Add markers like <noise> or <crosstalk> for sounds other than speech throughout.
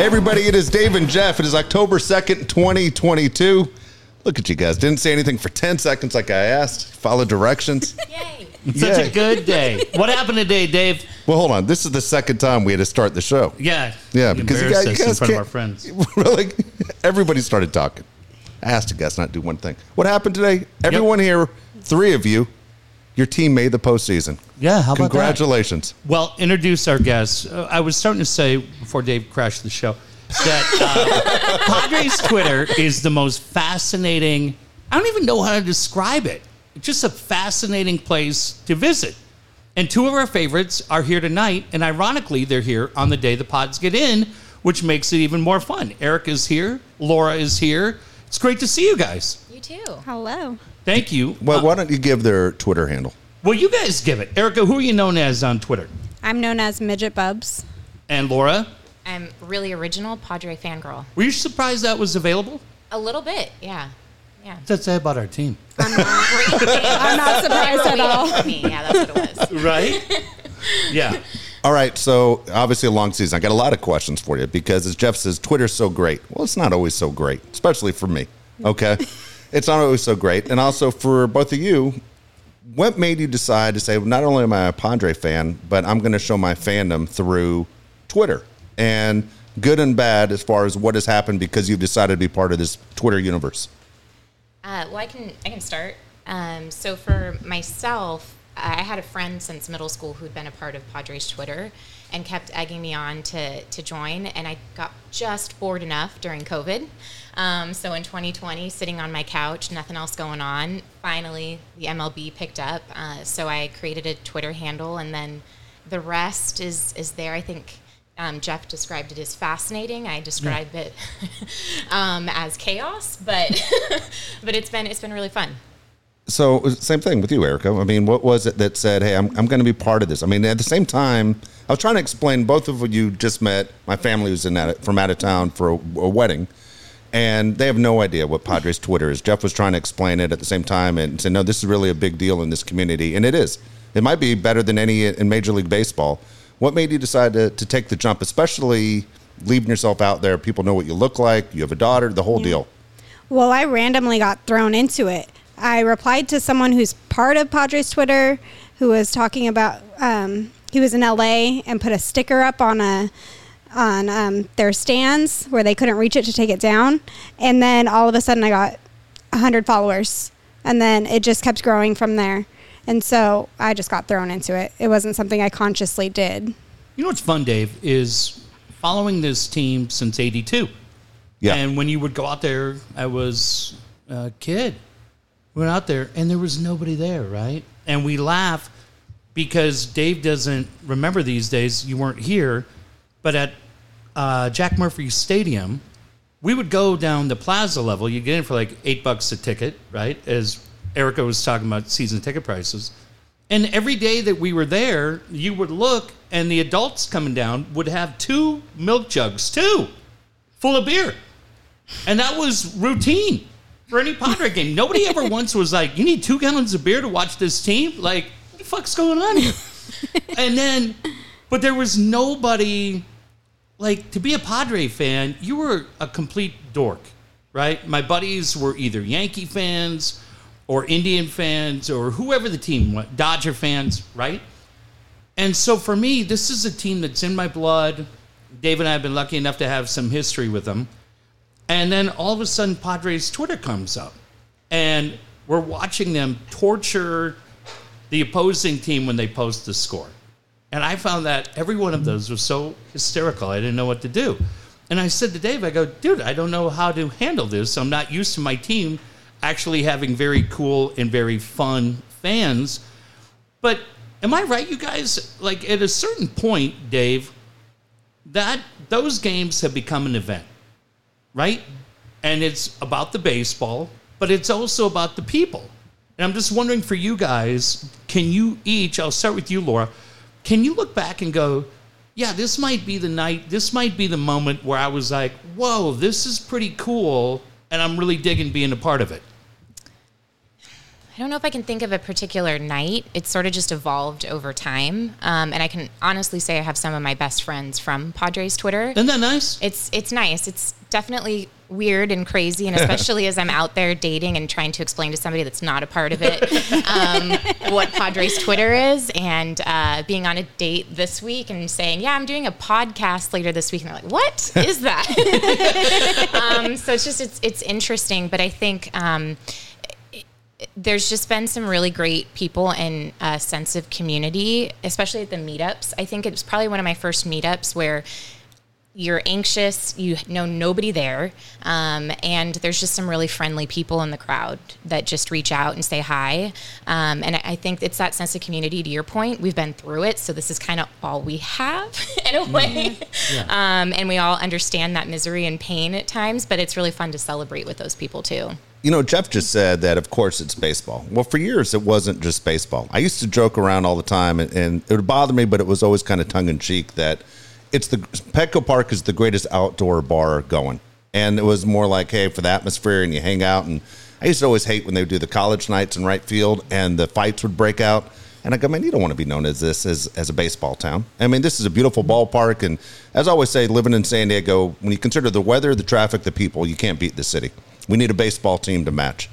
Hey, everybody, it is Dave and Jeff. It is October 2nd, 2022. Look at you guys. Didn't say anything for 10 seconds like I asked. Follow directions. <laughs> Yay. Such Yay. a good day. What happened today, Dave? Well, hold on. This is the second time we had to start the show. Yeah. Yeah, because you embarrassed guys, you us in front of our friends. <laughs> really, everybody started talking. I asked you guys not to do one thing. What happened today? Everyone here, three of you, your team made the postseason. Yeah, how about that? Congratulations. Well, introduce our guests. Uh, I was starting to say before Dave crashed the show that uh, <laughs> Padres Twitter is the most fascinating. I don't even know how to describe it. It's just a fascinating place to visit. And two of our favorites are here tonight, and ironically, they're here on the day the pods get in, which makes it even more fun. Eric is here, Laura is here. It's great to see you guys. You too. Hello. Thank you. Well, uh, why don't you give their Twitter handle? Well, you guys give it. Erica, who are you known as on Twitter? I'm known as Midget Bubs. And Laura, I'm really original Padre fangirl. were you surprised that was available? A little bit, yeah. Yeah. What's that say about our team? Great name. <laughs> <laughs> I'm not surprised at all. For me. Yeah, that's what it was. <laughs> Right? yeah. All right, so obviously a long season. I got a lot of questions for you because, as Jeff says, Twitter's so great. Well, it's not always so great, especially for me. Okay, it's not always so great, and also for both of you. What made you decide to say, not only am I a Padre fan, but I'm going to show my fandom through Twitter and good and bad as far as what has happened because you've decided to be part of this Twitter universe? Uh, well, I can I can start. Um, so for myself, I had a friend since middle school who'd been a part of Padres Twitter and kept egging me on to to join, and I got just bored enough during COVID. Um, so in 2020, sitting on my couch, nothing else going on, finally the MLB picked up. Uh, so I created a Twitter handle, and then the rest is is there. I think. Um, Jeff described it as fascinating. I described it <laughs> um, as chaos, but <laughs> but it's been it's been really fun. So same thing with you, Erica. I mean, what was it that said, "Hey, I'm, I'm going to be part of this"? I mean, at the same time, I was trying to explain. Both of you just met. My family was in that from out of town for a, a wedding, and they have no idea what Padres Twitter is. Jeff was trying to explain it at the same time and said, "No, this is really a big deal in this community," and it is. It might be better than any in Major League Baseball. What made you decide to, to take the jump, especially leaving yourself out there? People know what you look like. You have a daughter. The whole deal. Well, I randomly got thrown into it. I replied to someone who's part of Padres Twitter who was talking about um, he was in LA and put a sticker up on a on um, their stands where they couldn't reach it to take it down, and then all of a sudden I got hundred followers, and then it just kept growing from there. And so I just got thrown into it. It wasn't something I consciously did. You know what's fun, Dave, is following this team since 82. Yeah. And when you would go out there, I was a kid. We went out there and there was nobody there, right? And we laugh because Dave doesn't remember these days. You weren't here, but at uh, Jack Murphy Stadium, we would go down the plaza level. You get in for like eight bucks a ticket, right? As Erica was talking about season ticket prices. And every day that we were there, you would look, and the adults coming down would have two milk jugs, two, full of beer. And that was routine for any Padre game. Nobody ever <laughs> once was like, you need two gallons of beer to watch this team? Like, what the fuck's going on here? <laughs> and then, but there was nobody, like, to be a Padre fan, you were a complete dork, right? My buddies were either Yankee fans or Indian fans or whoever the team was, Dodger fans, right? And so for me, this is a team that's in my blood. Dave and I have been lucky enough to have some history with them. And then all of a sudden, Padres Twitter comes up, and we're watching them torture the opposing team when they post the score. And I found that every one of those was so hysterical. I didn't know what to do. And I said to Dave, I go, dude, I don't know how to handle this. I'm not used to my team actually having very cool and very fun fans. But am I right, you guys? Like at a certain point, Dave, that those games have become an event, right? And it's about the baseball, but it's also about the people. And I'm just wondering for you guys, can you each, I'll start with you, Laura, can you look back and go, yeah, this might be the night, this might be the moment where I was like, whoa, this is pretty cool, and I'm really digging being a part of it? I don't know if I can think of a particular night. It's sort of just evolved over time, um, and I can honestly say I have some of my best friends from Padres Twitter. Isn't that nice? It's it's nice. It's definitely weird and crazy, and <laughs> especially as I'm out there dating and trying to explain to somebody that's not a part of it um, <laughs> what Padres Twitter is, and uh, being on a date this week and saying, "Yeah, I'm doing a podcast later this week," and they're like, "What is that?" <laughs> um, so it's just it's it's interesting, but I think. Um, there's just been some really great people and a sense of community, especially at the meetups. I think it was probably one of my first meetups where you're anxious, you know nobody there, um, and there's just some really friendly people in the crowd that just reach out and say hi. Um, and I think it's that sense of community. To your point, we've been through it, so this is kind of all we have <laughs> in a way. <laughs> Um, and we all understand that misery and pain at times, but it's really fun to celebrate with those people too. You know, Jeff just said that, of course, it's baseball. Well, for years, it wasn't just baseball. I used to joke around all the time, and, and it would bother me, but it was always kind of tongue in cheek that it's the Petco Park is the greatest outdoor bar going. And it was more like, hey, for the atmosphere, and you hang out. And I used to always hate when they would do the college nights in right field and the fights would break out. And I go, man, you don't want to be known as this as, as a baseball town. I mean, this is a beautiful ballpark. And as I always say, living in San Diego, when you consider the weather, the traffic, the people, you can't beat the city. We need a baseball team to match.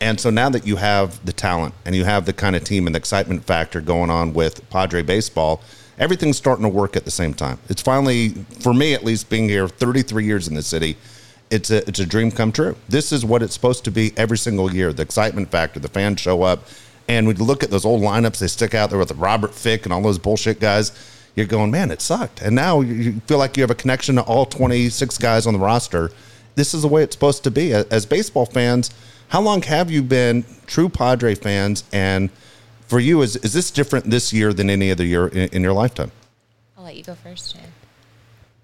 And so now that you have the talent and you have the kind of team and the excitement factor going on with Padre baseball, everything's starting to work at the same time. It's finally, for me at least, being here 33 years in the city, it's a it's a dream come true. This is what it's supposed to be every single year. The excitement factor, the fans show up, and we look at those old lineups. They stick out there with Robert Fick and all those bullshit guys. You're going, man, it sucked. And now you feel like you have a connection to all 26 guys on the roster. This is the way it's supposed to be. As baseball fans, how long have you been true Padre fans? And for you, is is this different this year than any other year in, in your lifetime? I'll let you go first, Jen.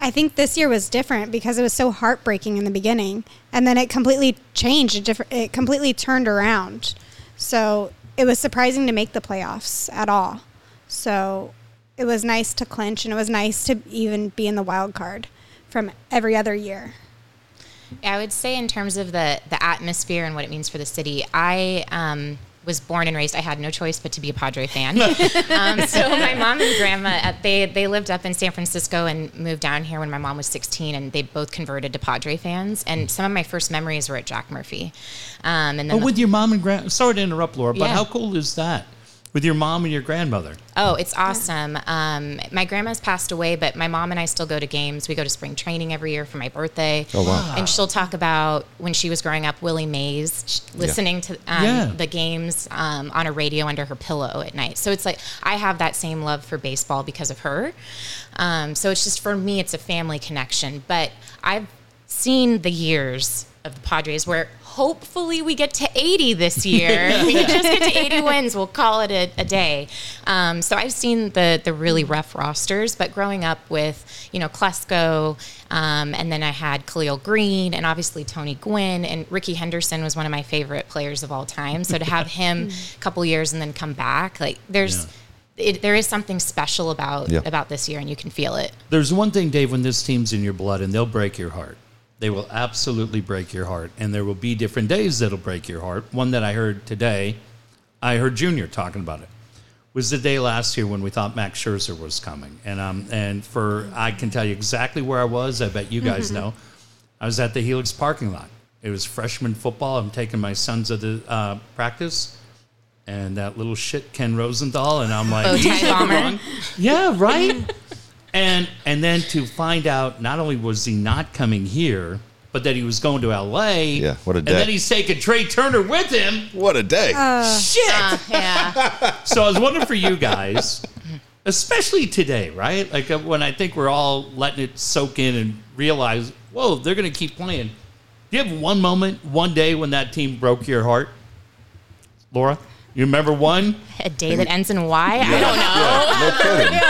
I think this year was different because it was so heartbreaking in the beginning, and then it completely changed. It, different, it completely turned around. So it was surprising to make the playoffs at all. So it was nice to clinch, and it was nice to even be in the wild card from every other year. I would say in terms of the the atmosphere and what it means for the city, I um, was born and raised. I had no choice but to be a Padre fan. <laughs> um, so my mom and grandma uh, they they lived up in San Francisco and moved down here when my mom was 16, and they both converted to Padre fans. And some of my first memories were at Jack Murphy. Um, and then Oh, the- with your mom and grandma. Sorry to interrupt, Laura, but Yeah. how cool is that? With your mom and your grandmother. Oh, it's awesome. Um, my grandma's passed away, but my mom and I still go to games. We go to spring training every year for my birthday. Oh, wow. And she'll talk about when she was growing up, Willie Mays, sh- listening to um, Yeah. the games um, on a radio under her pillow at night. So it's like I have that same love for baseball because of her. Um, so it's just for me, it's a family connection. But I've seen the years of the Padres where hopefully we get to 80 this <laughs> year. If we just get to 80 wins, we'll call it a, a day. Um, so I've seen the the really rough rosters, but growing up with you know Klesko, um, and then I had Khalil Greene, and obviously Tony Gwynn, and Rickey Henderson was one of my favorite players of all time. So to have <laughs> him a couple years and then come back, like there's. It, there is something special about Yeah. about this year, and you can feel it. There's one thing, Dave, when this team's in your blood, and they'll break your heart. They will absolutely break your heart. And there will be different days that'll break your heart. One that I heard today, I heard Junior talking about it, was the day last year when we thought Max Scherzer was coming. And um, and for I can tell you exactly where I was. I bet you guys know. I was at the Helix parking lot. It was freshman football. I'm taking my sons to the uh, practice. And that little shit Ken Rosenthal, and I'm like, Bow tie "He's never bomber." wrong." Yeah, right. <laughs> and and then to find out not only was he not coming here, but that he was going to L.A. Yeah, what a day! And then he's taking Trea Turner with him. What a day! Shit. Uh, yeah. <laughs> so I was wondering for you guys, especially today, right? Like uh, when I think we're all letting it soak in and realize, whoa, they're going to keep playing. Do you have one moment, one day when that team broke your heart, Laura? You remember one? A day that ends in Y? I don't know. yeah, no <laughs>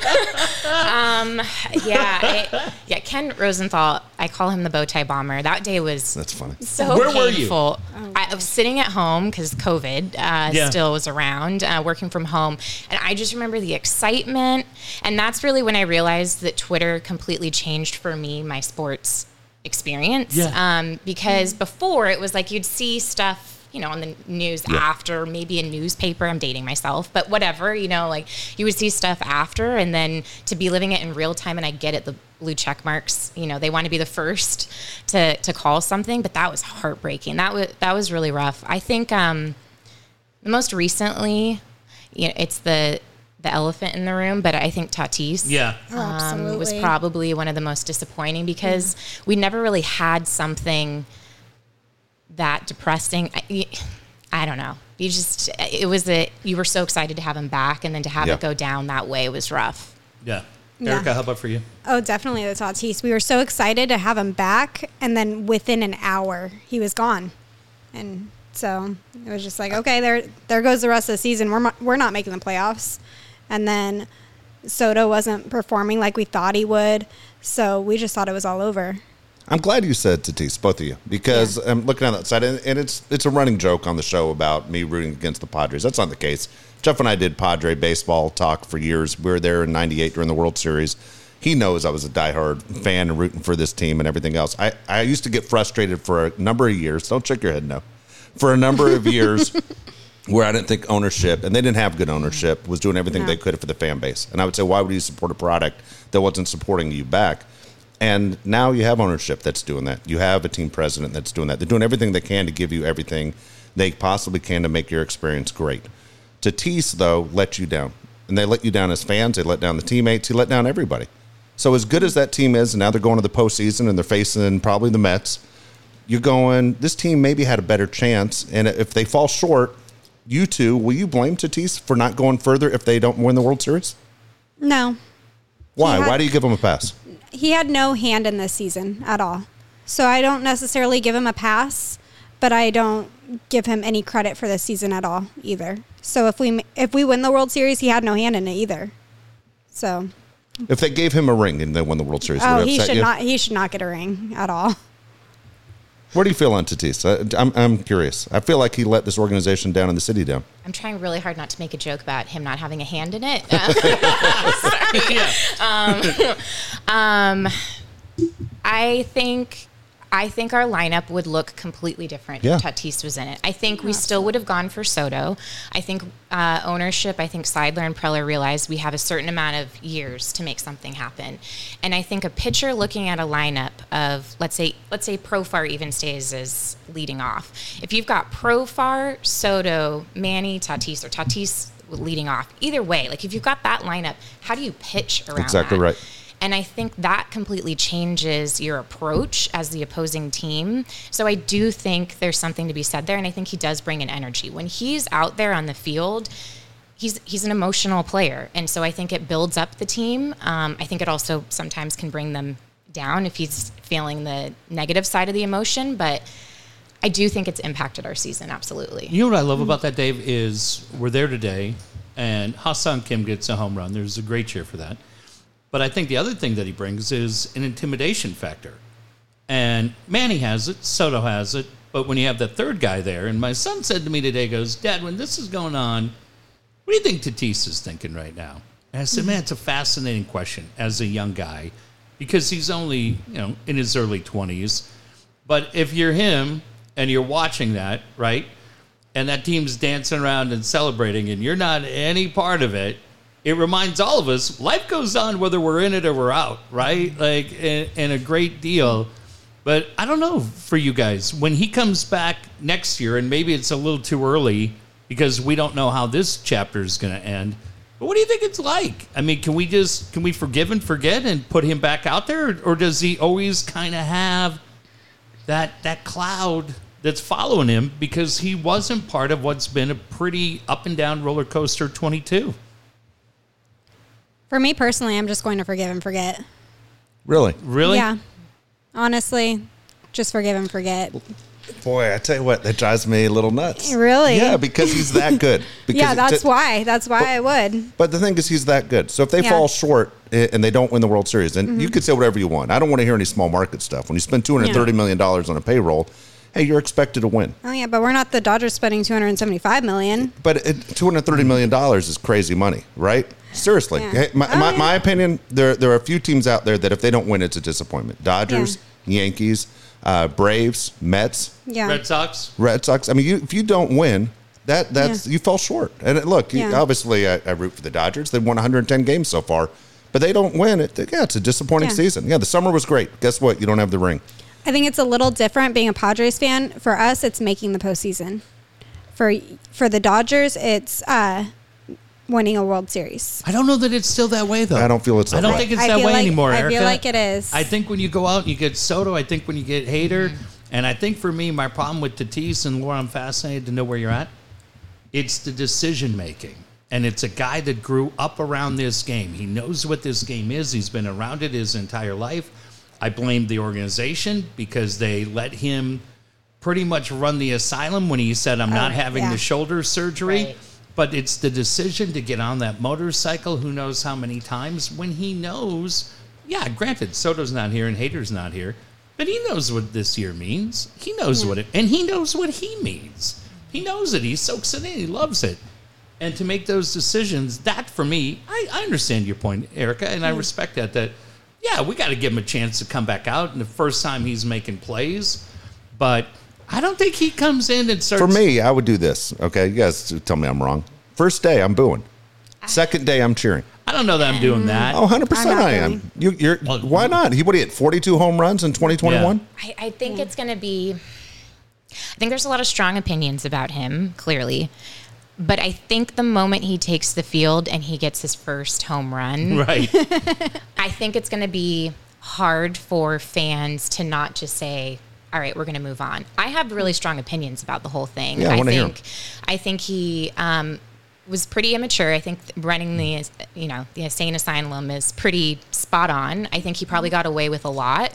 kidding. <laughs> yeah, I, yeah. Ken Rosenthal, I call him the bow tie bomber. That day was That's funny. so Where were you? painful. I was sitting at home because COVID uh, Yeah. still was around, uh, working from home, and I just remember the excitement. And that's really when I realized that Twitter completely changed for me my sports experience. Yeah. Um, because before it was like you'd see stuff you know, on the news after, maybe a newspaper. I'm dating myself, but whatever, you know, like you would see stuff after, and then to be living it in real time. And I get it, the blue check marks, you know, they want to be the first to to call something, but that was heartbreaking. That was that was really rough. I think um, most recently, you know, it's the the elephant in the room, but I think Tatis Yeah. Oh, um, was probably one of the most disappointing because we never really had something that depressing. I, I don't know. You just it was a you were so excited to have him back, and then to have Yeah. it go down that way was rough. Yeah. Yeah. Erica, how about for you? Oh, definitely the Tatis. We were so excited to have him back, and then within an hour, he was gone. And so it was just like, okay, there, there goes the rest of the season. We're we're not making the playoffs. And then Soto wasn't performing like we thought he would, so we just thought it was all over. I'm glad you said Tatis, both of you, because I'm looking on that side, and, and it's it's a running joke on the show about me rooting against the Padres. That's not the case. Jeff and I did Padre baseball talk for years. We were there in '98 during the World Series. He knows I was a diehard fan and rooting for this team and everything else. I, I used to get frustrated for a number of years. Don't shake your head, no. For a number of <laughs> years where I didn't think ownership, and they didn't have good ownership, was doing everything No. they could for the fan base. And I would say, why would you support a product that wasn't supporting you back? And now you have ownership that's doing that. You have a team president that's doing that. They're doing everything they can to give you everything they possibly can to make your experience great. Tatis, though, let you down. And they let you down as fans. They let down the teammates. He let down everybody. So as good as that team is, and now they're going to the postseason and they're facing probably the Mets, you're going, this team maybe had a better chance. And if they fall short, you two, will you blame Tatis for not going further if they don't win the World Series? No, Why? Had- Why do you give them a pass? He had no hand in this season at all. So I don't necessarily give him a pass, but I don't give him any credit for this season at all either. So if we if we win the World Series, he had no hand in it either. So If they gave him a ring and they won the World Series, oh, he should you? not he should not get a ring at all. Where do you feel on Tatis? I, I'm, I'm curious. I feel like he let this organization down and the city down. I'm trying really hard not to make a joke about him not having a hand in it. <laughs> <laughs> yeah. <laughs> Um, I think I think our lineup would look completely different Yeah. if Tatis was in it. I think we still would have gone for Soto. I think uh, ownership, I think Seidler and Preller realized we have a certain amount of years to make something happen. And I think a pitcher looking at a lineup of let's say let's say Profar even stays as leading off. If you've got Profar, Soto, Manny, Tatis, or Tatis leading off, either way, like if you've got that lineup, how do you pitch around Exactly that? right. And I think that completely changes your approach as the opposing team. So I do think there's something to be said there. And I think he does bring an energy. When he's out there on the field, he's, he's an emotional player. And so I think it builds up the team. Um, I think it also sometimes can bring them down if he's feeling the negative side of the emotion. But I do think it's impacted our season, absolutely. You know what I love about that, Dave, is we're there today, and Ha-Seong Kim gets a home run. There's a great cheer for that. But I think the other thing that he brings is an intimidation factor. And Manny has it, Soto has it, but when you have the third guy there, and my son said to me today, goes, Dad, when this is going on, what do you think Tatis is thinking right now? And I said, mm-hmm. man, it's a fascinating question as a young guy because he's only, you know, in his early 20s. But if you're him and you're watching that, right, and that team's dancing around and celebrating and you're not any part of it, it reminds all of us life goes on whether we're in it or we're out, right? Mm-hmm. Like, and, and a great deal. But I don't know for you guys, when he comes back next year, and maybe it's a little too early because we don't know how this chapter is going to end. But what do you think it's like? I mean, can we just can we forgive and forget and put him back out there, or does he always kind of have that that cloud that's following him because he wasn't part of what's been a pretty up and down roller coaster 22? For me personally, I'm just going to forgive and forget. Really? Really? Yeah. Honestly, just forgive and forget. Boy, I tell you what, that drives me a little nuts. Really? Yeah, because he's that <laughs> good. Because yeah, that's to- why. That's why I would. But the thing is, he's that good. So if they Yeah. fall short eh, and they don't win the World Series, then Mm-hmm. you could say whatever you want. I don't want to hear any small market stuff. When you spend two hundred thirty Yeah. million dollars on a payroll, hey, you're expected to win. Oh yeah, but we're not the Dodgers spending 275 million. But two hundred thirty million dollars is crazy money, right? Seriously, Yeah. Hey, my, Oh, my, yeah. my opinion, there there are a few teams out there that if they don't win, it's a disappointment. Dodgers, Yankees, uh, Braves, Mets, Yeah. Red Sox. Red Sox. I mean, you, if you don't win, that that's Yeah. you fell short. And it, look, you- obviously, I, I root for the Dodgers. They've won 110 games so far, but they don't win. It yeah, it's a disappointing Yeah. season. Yeah, the summer was great. Guess what? You don't have the ring. I think it's a little different being a Padres fan. For us, it's making the postseason. For for the Dodgers, it's uh, winning a World Series. I don't know that it's still that way though. I don't feel it's That I don't way. think it's I that feel way like- anymore. I feel Erica. like it is. I think when you go out and you get Soto, I think when you get Hader, mm-hmm. and I think for me, my problem with Tatis and Laura, I'm fascinated to know where you're at. It's the decision making. And it's a guy that grew up around this game. He knows what this game is. He's been around it his entire life. I blame the organization because they let him pretty much run the asylum when he said, I'm not Oh, having yeah. the shoulder surgery. Right. But it's the decision to get on that motorcycle, who knows how many times, when he knows, yeah, granted, Soto's not here and Hader's not here, but he knows what this year means. He knows hmm. what it, and he knows what he means. He knows it. He soaks it in. He loves it. And to make those decisions, that for me, I, I understand your point, Erica, and I hmm. respect that. That, yeah, we got to give him a chance to come back out. And the first time he's making plays, but I don't think he comes in and starts. For me, I would do this. Okay, you guys tell me I'm wrong. First day, I'm booing. Second day, I'm cheering. I don't know that I'm doing mm. that. Oh, 100 percent, I'm not I am. booing. You, you're Well, why not? He would he hit 42 home runs in 2021. I, I think it's going to be. I think there's a lot of strong opinions about him, clearly. But I think the moment he takes the field and he gets his first home run, <laughs> Right. <laughs> I think it's going to be hard for fans to not just say, "All right, we're going to move on." I have really strong opinions about the whole thing. Yeah, I 'em. think, I think he um, was pretty immature. I think running the, you know, the insane asylum is pretty spot on. I think he probably got away with a lot,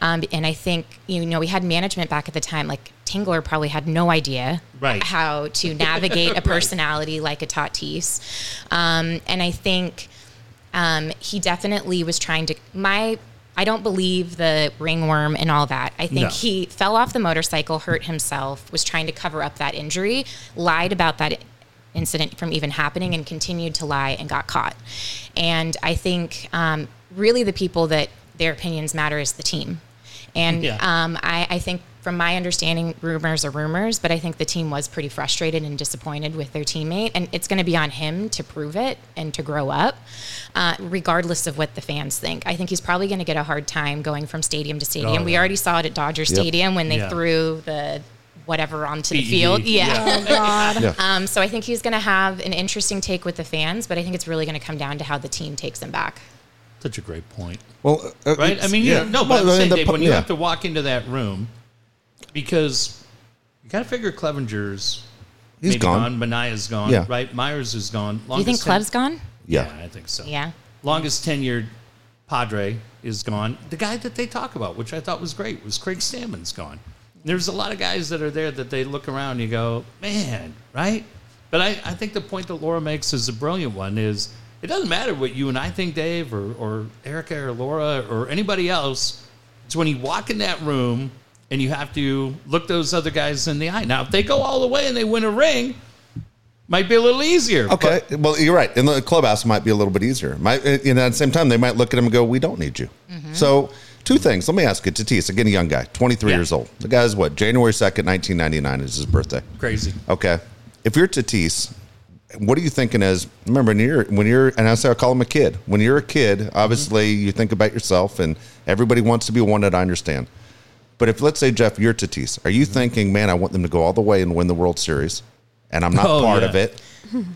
um, and I think you know we had management back at the time like. Tingler probably had no idea Right. how to navigate a <laughs> personality like a Tatis. Um, and I think um, he definitely was trying to. My, I don't believe the ringworm and all that. I think No. he fell off the motorcycle, hurt himself, was trying to cover up that injury, lied about that incident from even happening, and continued to lie and got caught. And I think um, really the people that their opinions matter is the team. And Yeah. um, I, I think, from my understanding, rumors are rumors, but I think the team was pretty frustrated and disappointed with their teammate. And it's going to be on him to prove it and to grow up, uh, regardless of what the fans think. I think he's probably going to get a hard time going from stadium to stadium. Oh, we yeah. already saw it at Dodger Yep. Stadium when they Yeah. threw the whatever onto the field. Yeah. Yeah. Oh God. Yeah. Um, so I think he's going to have an interesting take with the fans, but I think it's really going to come down to how the team takes him back. Such a great point. Well, uh, Right? I it's- mean, you yeah. know, no, but Well, I'm saying, the Dave, when you yeah. have to walk into that room, because you got to figure Clevenger's He's maybe gone. Manaea's gone. Yeah. Right? Myers is gone. Do you think Longest ten- Clev's gone? Yeah. I think so. Yeah. Longest tenured Padre is gone. The guy that they talk about, which I thought was great, was Craig Stammen's gone. There's a lot of guys that are there that they look around and you go, man, right? But I, I think the point that Laura makes is a brilliant one is it doesn't matter what you and I think, Dave, or, or Erica or Laura or anybody else. It's when you walk in that room and you have to look those other guys in the eye. Now, if they go all the way and they win a ring, might be a little easier. Okay, well, you're right. In the clubhouse, it might be a little bit easier. Might, uh, you know, at the same time, they might look at him and go, "We don't need you." So, two things. Let me ask you, Tatis, again, a young guy, 23 Yeah. years old. The guy's what? January 2nd, 1999 is his birthday. Crazy. Okay, if you're Tatis, what are you thinking? As remember, when you're when you're, and I say I call him a kid. When you're a kid, obviously, you think about yourself, and everybody wants to be one that I understand. But if let's say Jeff, you're Tatis, are you thinking, man, I want them to go all the way and win the World Series, and I'm not Oh, part yeah. of it?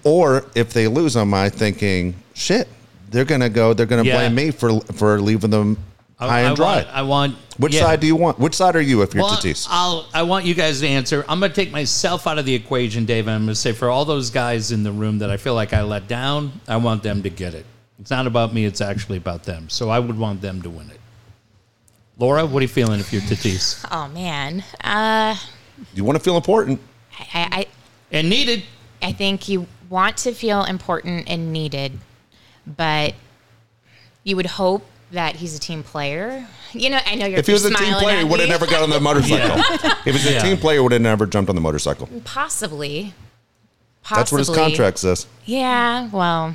or if they lose, am I thinking, shit, they're gonna go, they're gonna Yeah. blame me for for leaving them I- high I and dry? Want, I want. Which yeah. side do you want? Which side are you if you're Well, Tatis? I'll. I want you guys to answer. I'm going to take myself out of the equation, Dave. and I'm going to say for all those guys in the room that I feel like I let down, I want them to get it. It's not about me. It's actually about them. So I would want them to win it. Laura, what are you feeling if you're Tatis? Oh man, uh, you want to feel important. I, I and needed. I think you want to feel important and needed, but you would hope that he's a team player. You know, I know you're. If he was a team player, he would have never got on the motorcycle. <laughs> If he was a Yeah. team player, he would have never jumped on the motorcycle. Possibly. Possibly. That's what his contract says. Yeah. Well,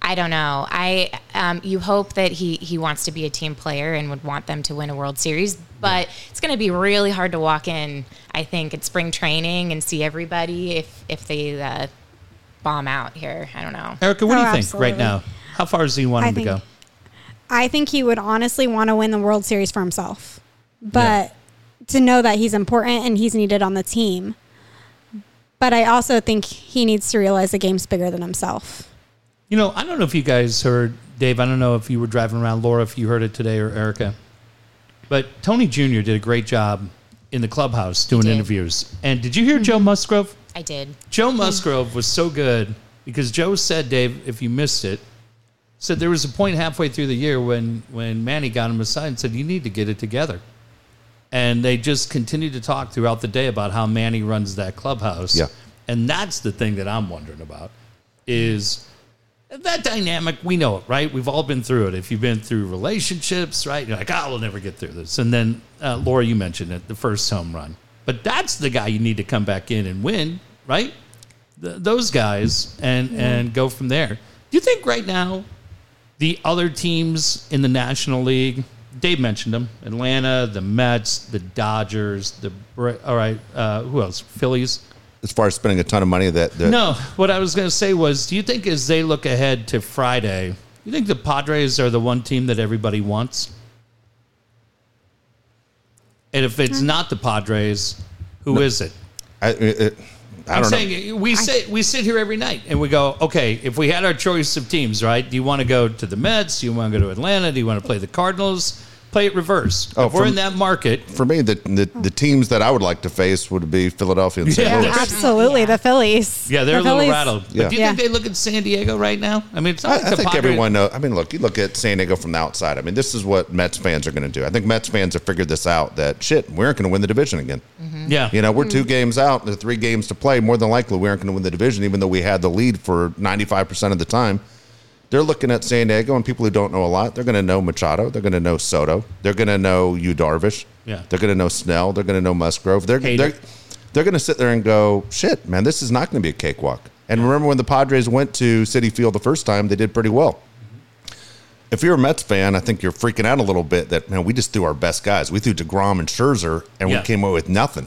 I don't know. I um, you hope that he he wants to be a team player and would want them to win a World Series, but it's going to be really hard to walk in. I think at spring training and see everybody if if they uh, bomb out here. I don't know. Erica, what do Oh, you think absolutely. right now? How far does he want I him to go? I think he would honestly want to win the World Series for himself, but to know that he's important and he's needed on the team. But I also think he needs to realize the game's bigger than himself. You know, I don't know if you guys heard, Dave, I don't know if you were driving around, Laura, if you heard it today or Erica, but Tony Jr. did a great job in the clubhouse doing interviews. And did you hear Joe mm-hmm. Musgrove? I did. Joe Musgrove was so good because Joe said, Dave, if you missed it, said there was a point halfway through the year when, when Manny got him aside and said, you need to get it together. And they just continued to talk throughout the day about how Manny runs that clubhouse. Yeah. And that's the thing that I'm wondering about is that dynamic. We know it, right? We've all been through it. If you've been through relationships, right? You're like, oh, we'll never get through this. And then, uh, Laura, you mentioned it, the first home run. But that's the guy you need to come back in and win, right? Th- those guys and and go from there. Do you think right now the other teams in the National League? Dave mentioned them: Atlanta, the Mets, the Dodgers, the all right. Uh, who else? Phillies. As far as spending a ton of money, that, that No, what I was going to say was, do you think as they look ahead to Friday, you think the Padres are the one team that everybody wants? And if it's hmm. not the Padres, who is it? I, it, I I'm don't know. saying uh, we sit we sit here every night and we go, okay, if we had our choice of teams, right? Do you want to go to the Mets? Do you want to go to Atlanta? Do you want to play the Cardinals? Play it reverse. Oh, if we're from- in that market, For me, the, the the teams that I would like to face would be Philadelphia and St. Yeah. Louis. Absolutely, the Phillies. yeah, they're The a little Phillies- rattled. Yeah. But do you Yeah. think they look at San Diego right now? I mean, it's not I, like I think Padres- everyone knows. I mean, look, you look at San Diego from the outside. I mean, this is what Mets fans are going to do. I think Mets fans have figured this out that shit, we aren't going to win the division again. Mm-hmm. Yeah, You know, we're two mm-hmm. games out, there's three games to play. More than likely, we aren't going to win the division, even though we had the lead for 95% of the time. They're looking at San Diego, and people who don't know a lot, they're going to know Machado. They're going to know Soto. They're going to know Yu Darvish. Yeah. They're going to know Snell. They're going to know Musgrove. They're, they're, they're going to sit there and go, shit, man, this is not going to be a cakewalk. And remember when the Padres went to Citi Field the first time, they did pretty well. If you're a Mets fan, I think you're freaking out a little bit that, man, we just threw our best guys. We threw DeGrom and Scherzer, and Yeah. we came away with nothing.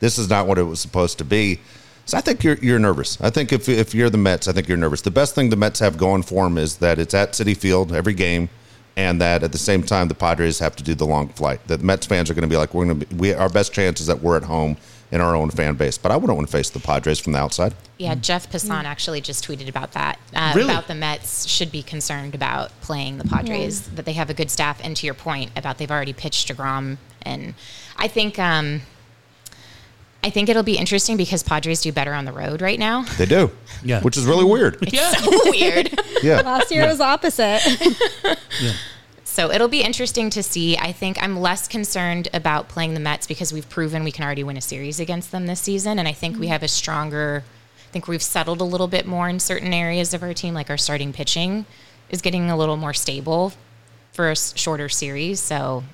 This is not what it was supposed to be. So I think you're you're nervous. I think if if you're the Mets, I think you're nervous. The best thing the Mets have going for them is that it's at Citi Field every game, and that at the same time the Padres have to do the long flight. That the Mets fans are going to be like, we're going to be, we our best chance is that we're at home in our own fan base. But I wouldn't want to face the Padres from the outside. Yeah, Jeff Passan actually just tweeted about that. Uh, Really? About the Mets should be concerned about playing the Padres, that they have a good staff. And to your point about they've already pitched to DeGrom. And I think. Um, I think it'll be interesting because Padres do better on the road right now. They do, Yeah. which is really weird. yeah. <laughs> Weird. <laughs> Yeah, Last year it was opposite. <laughs> yeah. So it'll be interesting to see. I think I'm less concerned about playing the Mets because we've proven we can already win a series against them this season. And I think we mm-hmm. have a stronger, I think we've settled a little bit more in certain areas of our team, like our starting pitching is getting a little more stable for a shorter series. So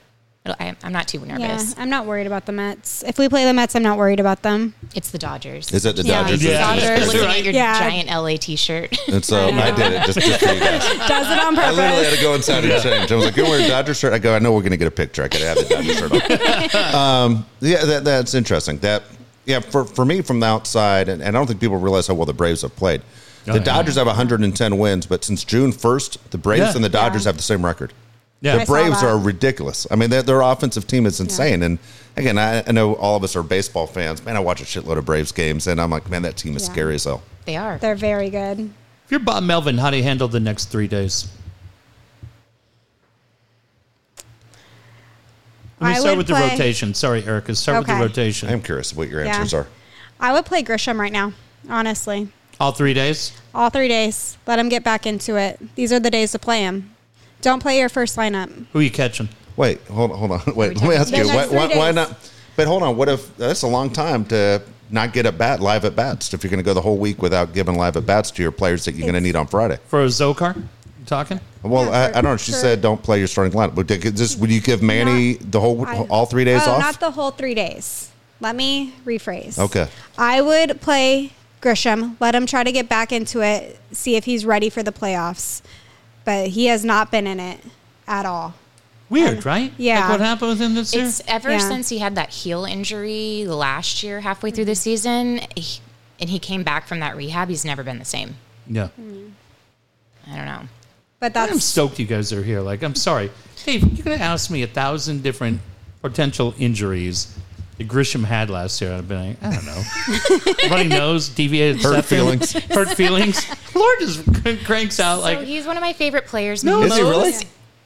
I, I'm not too yeah, nervous. I'm not worried about the Mets. If we play the Mets, I'm not worried about them. It's the Dodgers. is it the Yeah. Dodgers? Yeah. You're Dodgers. looking at your Yeah. giant LA t-shirt. And so I did it just, just for you guys. Does it on purpose? I literally had to go inside and change. I was like, "You wear a Dodger shirt?" I go, "I know we're going to get a picture. I got to have the Dodger shirt on." <laughs> um, yeah, that, that's interesting. That yeah, for for me from the outside, and, and I don't think people realize how well the Braves have played. Oh, The yeah. Dodgers have 110 wins, but since June 1st, the Braves Yeah. and the Dodgers Yeah. have the same record. Yeah. The I Braves are ridiculous. I mean, their, their offensive team is insane. And again, I, I know all of us are baseball fans. Man, I watch a shitload of Braves games, and I'm like, man, that team is Yeah. scary as hell. They are. They're very good. If you're Bob Melvin, how do you handle the next three days? Let me I start would with the rotation. Sorry, Erica. Start with the rotation. I am curious what your Yeah. answers are. I would play Grisham right now, honestly. All three days? All three days. Let him get back into it. These are the days to play him. Don't play your first lineup. Who are you catching? Wait, hold on, hold on. <laughs> Wait, let me ask the you, why, why, why not? But hold on, what if that's a long time to not get a bat, live at bats? If you're going to go the whole week without giving live at bats to your players that you're going to need on Friday. For Azocar? You talking? Well, Yeah, I, for- I don't know. She for- said don't play your starting lineup. But did- just would you give Manny the whole I- all three days oh, off? not the whole three days. Let me rephrase. Okay. I would play Grisham. Let him try to get back into it, see if he's ready for the playoffs. But he has not been in it at all. Weird, right? yeah. Like what happened with him this year? It's ever Yeah. since he had that heel injury last year, halfway through the mm-hmm. season, he, and he came back from that rehab. He's never been the same. Yeah. Mm. I don't know. But that's. I'm stoked you guys are here. Like, I'm sorry, Dave. You're gonna ask me a thousand different potential injuries that Grisham had last year. I've been like, I don't know, running nose, deviated Hurt septum, feelings. hurt feelings. Lord just cranks out so like he's one of my favorite players. No, Is he really?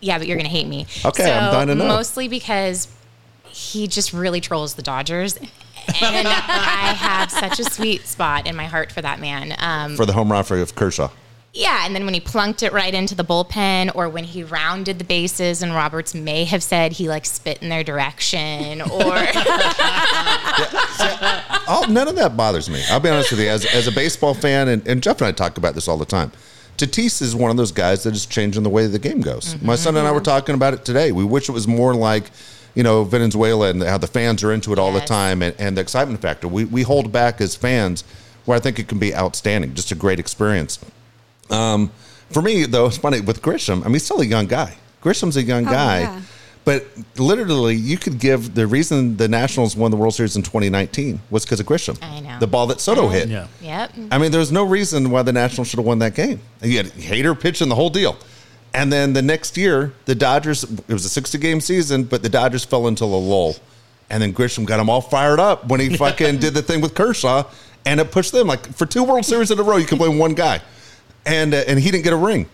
Yeah, but you're gonna hate me. Okay, so, I'm dying to know. Mostly because he just really trolls the Dodgers, and I have such a sweet spot in my heart for that man. Um, for the home run for Kershaw. Yeah, and then when he plunked it right into the bullpen, or when he rounded the bases, and Roberts may have said he like spit in their direction, <laughs> or Oh, none of that bothers me. I'll be honest with you. As, as a baseball fan, and, and Jeff and I talk about this all the time. Tatis is one of those guys that is changing the way the game goes. Mm-hmm. My son and I were mm-hmm. talking about it today. We wish it was more like, you know, Venezuela and how the fans are into it all the time and, and the excitement factor. We, we hold back as fans where I think it can be outstanding, just a great experience. Um, for me, though, it's funny with Grisham. I mean, he's still a young guy. Grisham's a young Oh, guy. yeah. But literally, you could give the reason the Nationals won the World Series in 2019 was because of Grisham. I know. The ball that Soto hit. Yeah. yep, I mean, there's no reason why the Nationals should have won that game. You had Hader pitching the whole deal. And then the next year, the Dodgers, it was a 60 game season, but the Dodgers fell into a lull. And then Grisham got them all fired up when he <laughs> fucking did the thing with Kershaw, and it pushed them. Like for two World Series in a row, you can blame one guy. And, uh, and he didn't get a ring.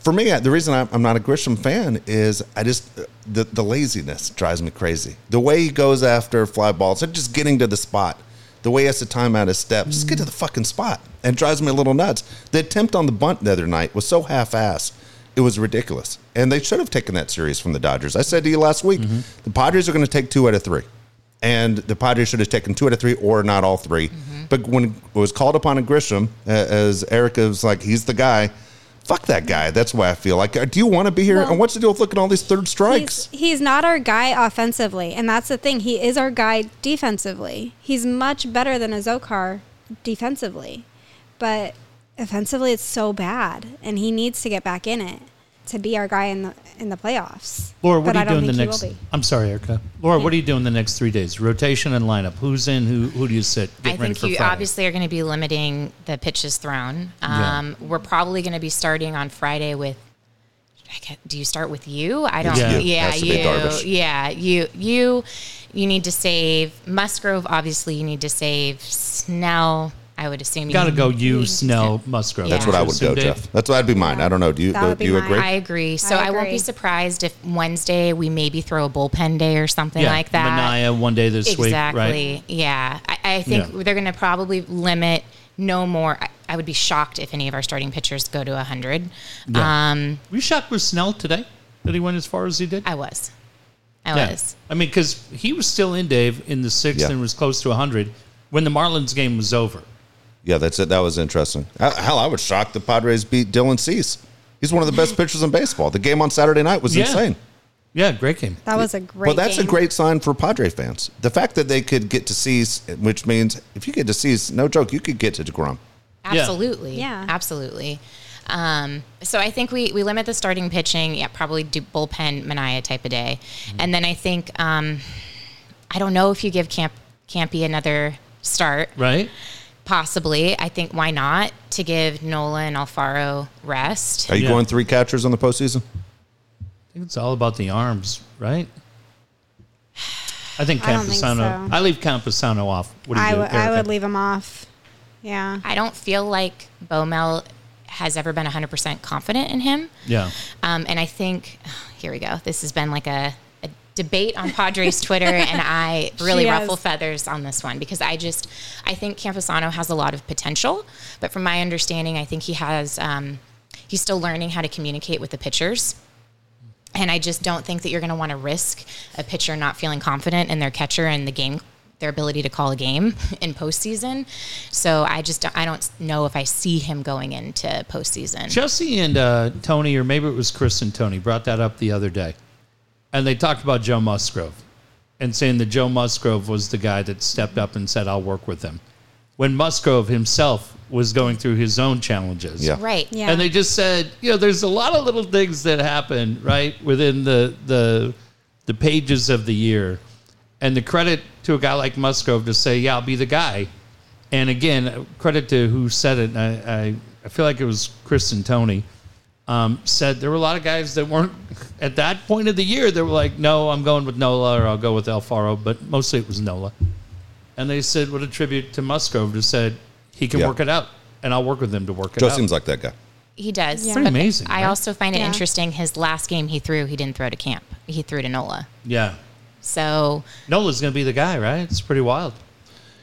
For me, I- the reason I'm I'm not a Grisham fan is I just, the, the laziness drives me crazy. The way he goes after fly balls and just getting to the spot the way he has to time out his steps, just get to the fucking spot. And drives me a little nuts. The attempt on the bunt the other night was so half assed. It was ridiculous. And they should have taken that series from the Dodgers. I said to you last week, the Padres are going to take two out of three. And the Padres should have taken two out of three or not all 3 But when it was called upon in Grisham, uh, as Erica was like, he's the guy. Fuck that guy. That's why I feel like. uh, Do you want to be here? Well- and what's the deal with looking at all these third strikes? he's, he's not our guy offensively, and that's the thing. He is our guy defensively. He's much better than Azocar defensively, but offensively, it's so bad, and he needs to get back in it to be our guy in the in the playoffs. Laura, what But are I you don't doing the think next? will be. I'm sorry, Erica. Laura, what are you doing the next three days? Rotation and lineup. Who's in? Who who do you sit? I think you Friday. obviously are going to be limiting the pitches thrown. Yeah. Um, We're probably going to be starting on Friday with. I get- Do you start with you? I don't. Yeah. Yeah, Has you. Yeah, you. You. You need to save Musgrove. Obviously, you need to save Snell. I would assume. You Got to go. need- You, need to Snell, save- Musgrove. That's Yeah. what I would Assume, go, Dave? Jeff. That's what I'd be mine. I don't know. Do you, That do would be you mine. agree? I agree. So I I, won't be surprised if Wednesday we maybe throw a bullpen day or something Yeah, like that. Manaea one day this exactly. week, right? Yeah. I, I think Yeah. they're going to probably limit no more. I, I would be shocked if any of our starting pitchers go to 100. Yeah. Um, Were you shocked with Snell today? That he went as far as he did? I was. I Yeah. was. I mean, because he was still in Dave in the sixth Yeah. and was close to 100 when the Marlins game was over. Yeah, that's it. That was interesting. Hell, I was shocked the Padres beat Dylan Cease. He's one of the best <laughs> pitchers in baseball. The game on Saturday night was Yeah. insane. Yeah, great game. That was a great. Well, that's game. a great sign for Padre fans. The fact that they could get to Cease, which means if you get to Cease, no joke, you could get to DeGrom. Absolutely. Yeah. Absolutely. Um, so I think we, we limit the starting pitching. Yeah, probably do bullpen Manaea type of day, Mm-hmm. and then I think um, I don't know if you give Camp Campy another start. Right? Possibly, I think why not to give Nola and Alfaro rest. Are you Yeah. going three catchers on the postseason? I think it's all about the arms, right? I think I don't think Campusano. so. I leave Campusano off. What do you I do? would- I would leave him off. Yeah. I don't feel like Bomel has ever been 100% confident in him. Yeah. Um, and I think, <sighs> here we go. This has been like a, a debate on Padres Twitter, <laughs> and I really She has. ruffle feathers on this one because I just, I think Campusano has a lot of potential. But from my understanding, I think he has, um, he's still learning how to communicate with the pitchers. And I just don't think that you're going to want to risk a pitcher not feeling confident in their catcher and the game, their ability to call a game <laughs> in postseason. So I just don't, I don't know if I see him going into postseason. Jesse and uh, Tony, or maybe it was Chris and Tony, brought that up the other day. And they talked about Joe Musgrove and saying that Joe Musgrove was the guy that stepped up and said, I'll work with him. when Musgrove himself was going through his own challenges. Yeah. Right. Yeah. And they just said, you know, there's a lot of little things that happen right within the the the pages of the year, and the credit to a guy like Musgrove to say, yeah, I'll be the guy. And again, credit to who said it. I I, I feel like it was Chris and Tony. Um, said there were a lot of guys that weren't at that point of the year. They were like, no, I'm going with Nola or I'll go with Alfaro, but mostly it was Nola. And they said, what a tribute to Musgrove to said he can Yeah. work it out, and I'll work with him to work it out. Joe seems like that guy. He does. Yeah. Pretty But amazing, I right? also find it Yeah. interesting. His last game he threw, he didn't throw to camp. He threw to Nola. yeah. So Nola's going to be the guy, right? It's pretty wild.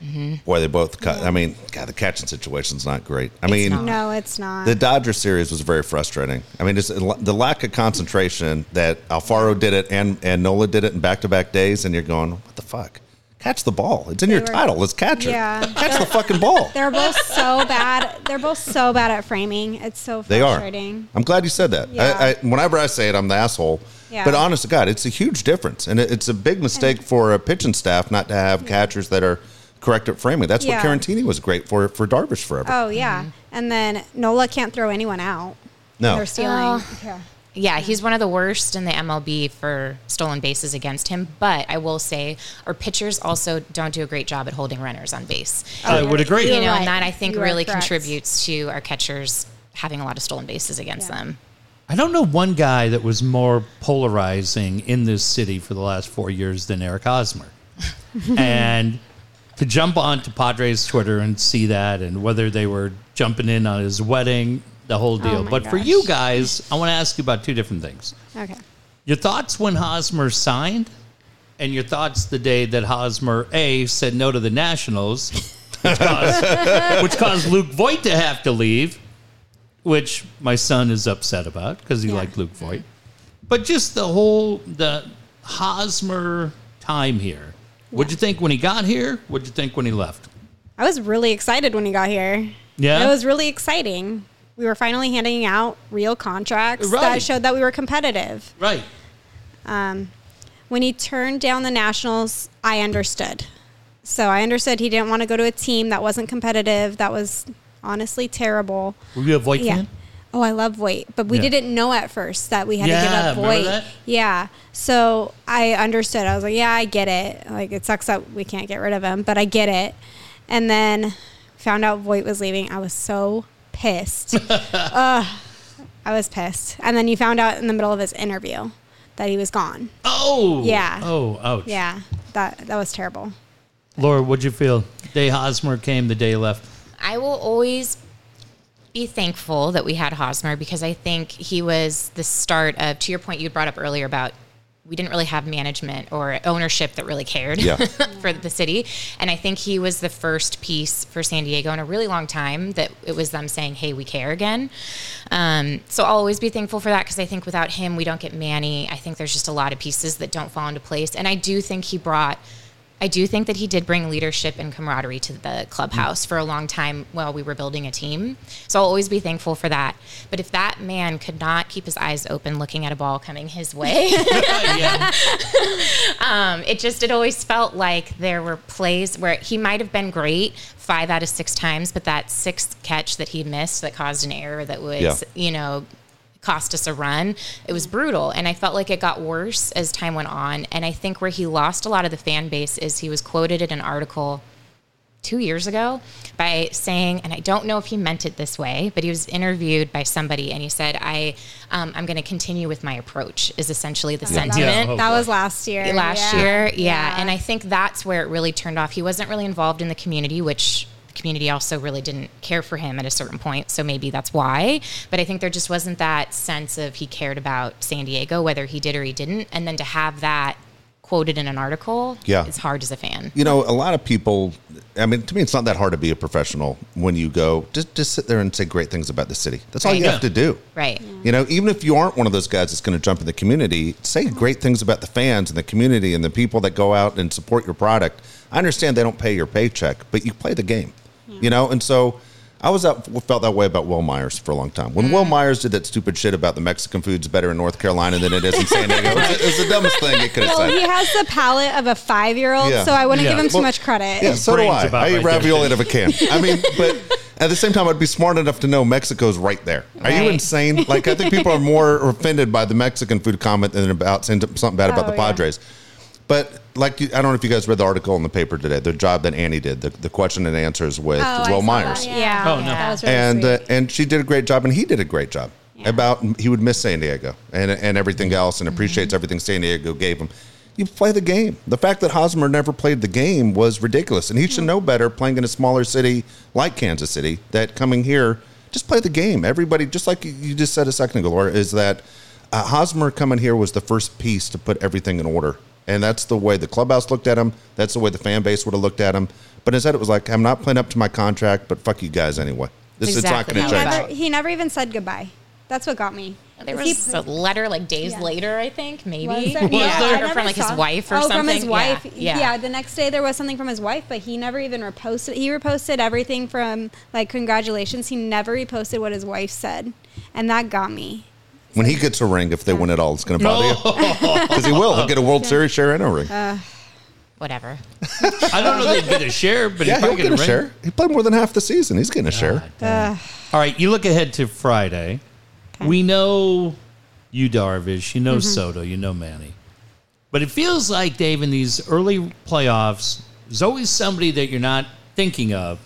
Mm-hmm. Boy, they both cut. Mm-hmm. I mean, God, the catching situation's not great. I It's mean, not. no, it's not. the Dodger series was very frustrating. I mean, just the lack of concentration that Alfaro did it and and Nola did it in back to back days, and you're going, what the fuck? Catch the ball. It's in your were- title. Let's catch it. Yeah. Catch the fucking ball. <laughs> They're both so bad. They're both so bad at framing. It's so They are. frustrating. I'm glad you said that. Yeah. I, I, whenever I say it, I'm the asshole. Yeah. But honest to God, it's a huge difference, and it, it's a big mistake for a pitching staff not to have catchers that are correct at framing. That's Yeah. what Caratini was great for for Darvish forever. Oh yeah, mm-hmm. and then Nola can't throw anyone out. no, They're stealing. Oh. yeah. yeah, he's one of the worst in the MLB for stolen bases against him. But I will say, our pitchers also don't do a great job at holding runners on base. Oh, I would agree. you You're know, right. and that I think You really contributes to our catchers having a lot of stolen bases against Yeah. them. I don't know one guy that was more polarizing in this city for the last four years than Eric Hosmer. <laughs> and to jump onto Padres Twitter and see that, and whether they were jumping in on his wedding, the whole oh deal. my but for you guys, I want to ask you about two different things. Okay. Your thoughts when Hosmer signed, and your thoughts the day that Hosmer A said no to the Nationals, which caused, <laughs> which caused Luke Voit to have to leave, which my son is upset about because he Yeah. liked Luke Voit. But just the whole the Hosmer time here. What'd you think when he got here? What'd you think when he left? I was really excited when he got here. Yeah? It was really exciting. We were finally handing out real contracts Right. that showed that we were competitive. Right. Um, when he turned down the Nationals, I understood. So I understood he didn't want to go to a team that wasn't competitive, that was honestly terrible. Were you a Voit Yeah. fan? Oh, I love Voit, but we Yeah. didn't know at first that we had to give up remember Voit. that? Yeah. So I understood. I was like, yeah, I get it. Like it sucks that we can't get rid of him, but I get it. And then found out Voit was leaving. I was so pissed. <laughs> Ugh, I was pissed. And then you found out in the middle of his interview that he was gone. Oh. Yeah. Oh, ouch. Yeah. That that was terrible. Laura, what'd you feel? Day Hosmer came, the day he left. I will always be thankful that we had Hosmer because I think he was the start of, to your point you brought up earlier about we didn't really have management or ownership that really cared Yeah. <laughs> for the city. And I think he was the first piece for San Diego in a really long time that it was them saying, hey, we care again. Um, so I'll always be thankful for that because I think without him, we don't get Manny. I think there's just a lot of pieces that don't fall into place. And I do think he brought I do think that he did bring leadership and camaraderie to the clubhouse for a long time while we were building a team. So I'll always be thankful for that. But if that man could not keep his eyes open looking at a ball coming his way, <laughs> <laughs> um, it just it always felt like there were plays where he might have been great five out of six times, but that sixth catch that he missed that caused an error that was Yeah. you know cost us a run. It was brutal, and I felt like it got worse as time went on. And I think where he lost a lot of the fan base is he was quoted in an article two years ago by saying, and I don't know if he meant it this way, but he was interviewed by somebody and he said, I, um, I'm going to continue with my approach, is essentially the That sentiment. Yeah. was, that was last year. Last Yeah. year, yeah. And I think that's where it really turned off. He wasn't really involved in the community, which the community also really didn't care for him at a certain point. So maybe that's why. But I think there just wasn't that sense of he cared about San Diego, whether he did or he didn't. And then to have that quoted in an article Yeah. is hard as a fan. You know, a lot of people. I mean, to me, it's not that hard to be a professional when you go. Just just sit there and say great things about the city. That's all you Yeah. have to do. Right. You know, even if you aren't one of those guys that's going to jump in the community, say great things about the fans and the community and the people that go out and support your product. I understand they don't pay your paycheck, but you play the game. You know, and so I was out, felt that way about Wil Myers for a long time. When Mm. Wil Myers did that stupid shit about the Mexican food's better in North Carolina than it is in San Diego, it was, it the dumbest thing he could have Well, he has the palate of a five year old, Yeah. so I wouldn't Yeah. give him too much credit. Yeah, so do I. about I eat right there. ravioli out of a can. I mean, but at the same time, I'd be smart enough to know Mexico's right there. Are you insane? Like, I think people are more offended by the Mexican food comment than about saying something bad about Oh, the yeah. Padres. But like, you- I don't know if you guys read the article in the paper today. The job that Annie did, the, the question and answers with Oh, Wil Myers, that, Yeah. Oh, no. That was really and sweet. uh, and she did a great job, and he did a great job. Yeah. About he would miss San Diego and and everything else, Mm-hmm. and appreciates everything San Diego gave him. You play the game. The fact that Hosmer never played the game was ridiculous, and he should know better playing in a smaller city like Kansas City. That coming here, just play the game. Everybody, just like you- you just said a second ago, Laura, is that uh, Hosmer coming here was the first piece to put everything in order, and that's the way the clubhouse looked at him. That's the way the fan base would have looked at him. But instead, it was like, I'm not playing up to my contract, but fuck you guys anyway. This Exactly it's not going to it change. felt. He never even said goodbye. That's what got me. There He was a letter like days Yeah. later, I think, maybe. Was there? Was yeah, there? I or never from like his wife or oh, something. from his wife. Yeah. Yeah. The next day there was something from his wife, but he never even reposted. He reposted everything from like congratulations. He never reposted what his wife said, and that got me. When he gets a ring, if they win it all, it's going to bother you. Because <laughs> he will. He'll get a World Series share and a ring. Whatever. I don't know if they get a share, but yeah, he he'll probably get a ring. share. He played more than half the season. He's getting a share. Ugh. All right, you look ahead to Friday. We know you, Darvish. You know mm-hmm. Soto. You know Manny. But it feels like, Dave, in these early playoffs, there's always somebody that you're not thinking of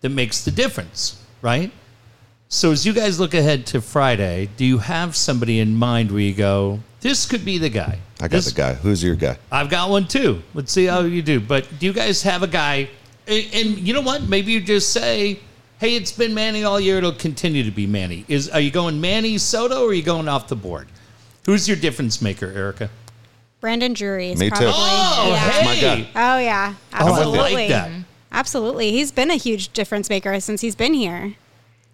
that makes the difference, right? So as you guys look ahead to Friday, do you have somebody in mind where you go, this could be the guy? I got This- the guy. Who's your guy? I've got one too. Let's see how you do. But do you guys have a guy? And, and you know what? Maybe you just say, "Hey, it's been Manny all year. It'll continue to be Manny." Is are you going Manny Soto or are you going off the board? Who's your difference maker, Erica? Brandon Drury is Me too. probably. Oh, yeah. hey! my God. Oh yeah, Oh, I absolutely. like that. Absolutely, he's been a huge difference maker since he's been here.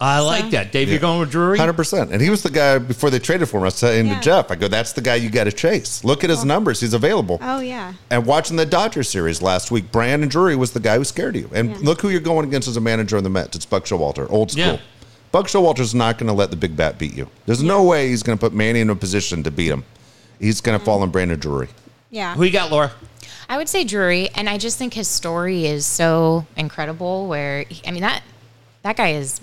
I like that. Dave, you're going with Drury. Hundred percent. And he was the guy before they traded for him. I was saying Yeah. to Jeff, I go, "That's the guy you got to chase. Look at his oh. numbers. He's available." Oh yeah, And watching the Dodgers series last week, Brandon Drury was the guy who scared you. And Yeah. look who you're going against as a manager in the Mets. It's Buck Showalter, old school. Yeah. Buck Showalter's not going to let the big bat beat you. There's no way he's going to put Manny in a position to beat him. He's going to fall on Brandon Drury. yeah. Who you got, Laura? I would say Drury, and I just think his story is so incredible. Where I mean that that guy is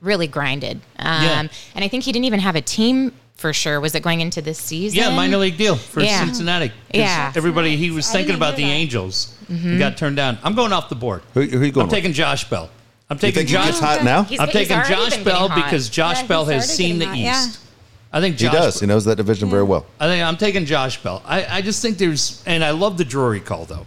really grinded, um, Yeah. and I think he didn't even have a team for sure. Was it going into this season? Yeah, minor league deal for Yeah. Cincinnati. 'Cause Yeah. everybody he was thinking about the that. Angels. He got turned down. I'm going off the board. Who, who are you going I'm with? taking Josh Bell. I'm you taking think Josh. hot now? He's- I'm taking Josh Bell because Josh Yeah, Bell has seen the getting East. hot, I think He does. He knows that division very well. I think I'm taking Josh Bell. I, I just think there's, and I love the Drury call though,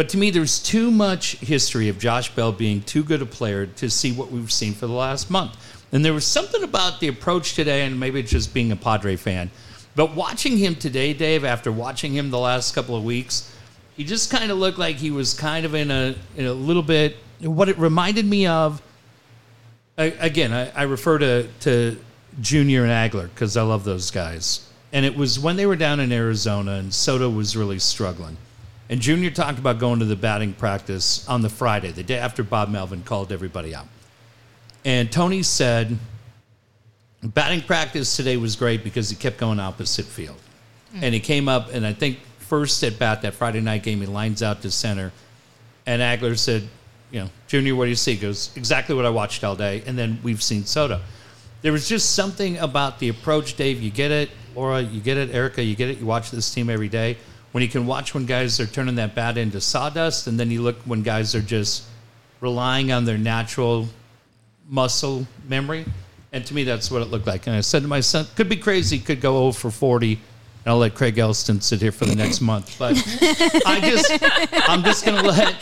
but to me there's too much history of Josh Bell being too good a player to see what we've seen for the last month. And there was something about the approach today, and maybe it's just being a Padre fan, but watching him today, Dave, after watching him the last couple of weeks, he just kind of looked like he was kind of in a in a little bit what it reminded me of. I, again, I, I refer to to Junior and Agler because I love those guys. And it was when they were down in Arizona and Soto was really struggling. And Junior talked about going to the batting practice on the Friday, the day after Bob Melvin called everybody out. And Tony said, batting practice today was great because he kept going opposite field. Hmm. And he came up, and I think first at bat that Friday night game, he lines out to center. And Agler said, you know, Junior, what do you see? He goes, exactly what I watched all day. And then we've seen Soto. There was just something about the approach, Dave. You get it, Laura, you get it, Erica, you get it. You watch this team every day. When you can watch when guys are turning that bat into sawdust, and then you look when guys are just relying on their natural muscle memory. And to me, that's what it looked like. And I said to my son, could be crazy, could go 0 for 40. And I'll let Craig Elsten sit here for the next <laughs> month. But I just, I'm just going to let,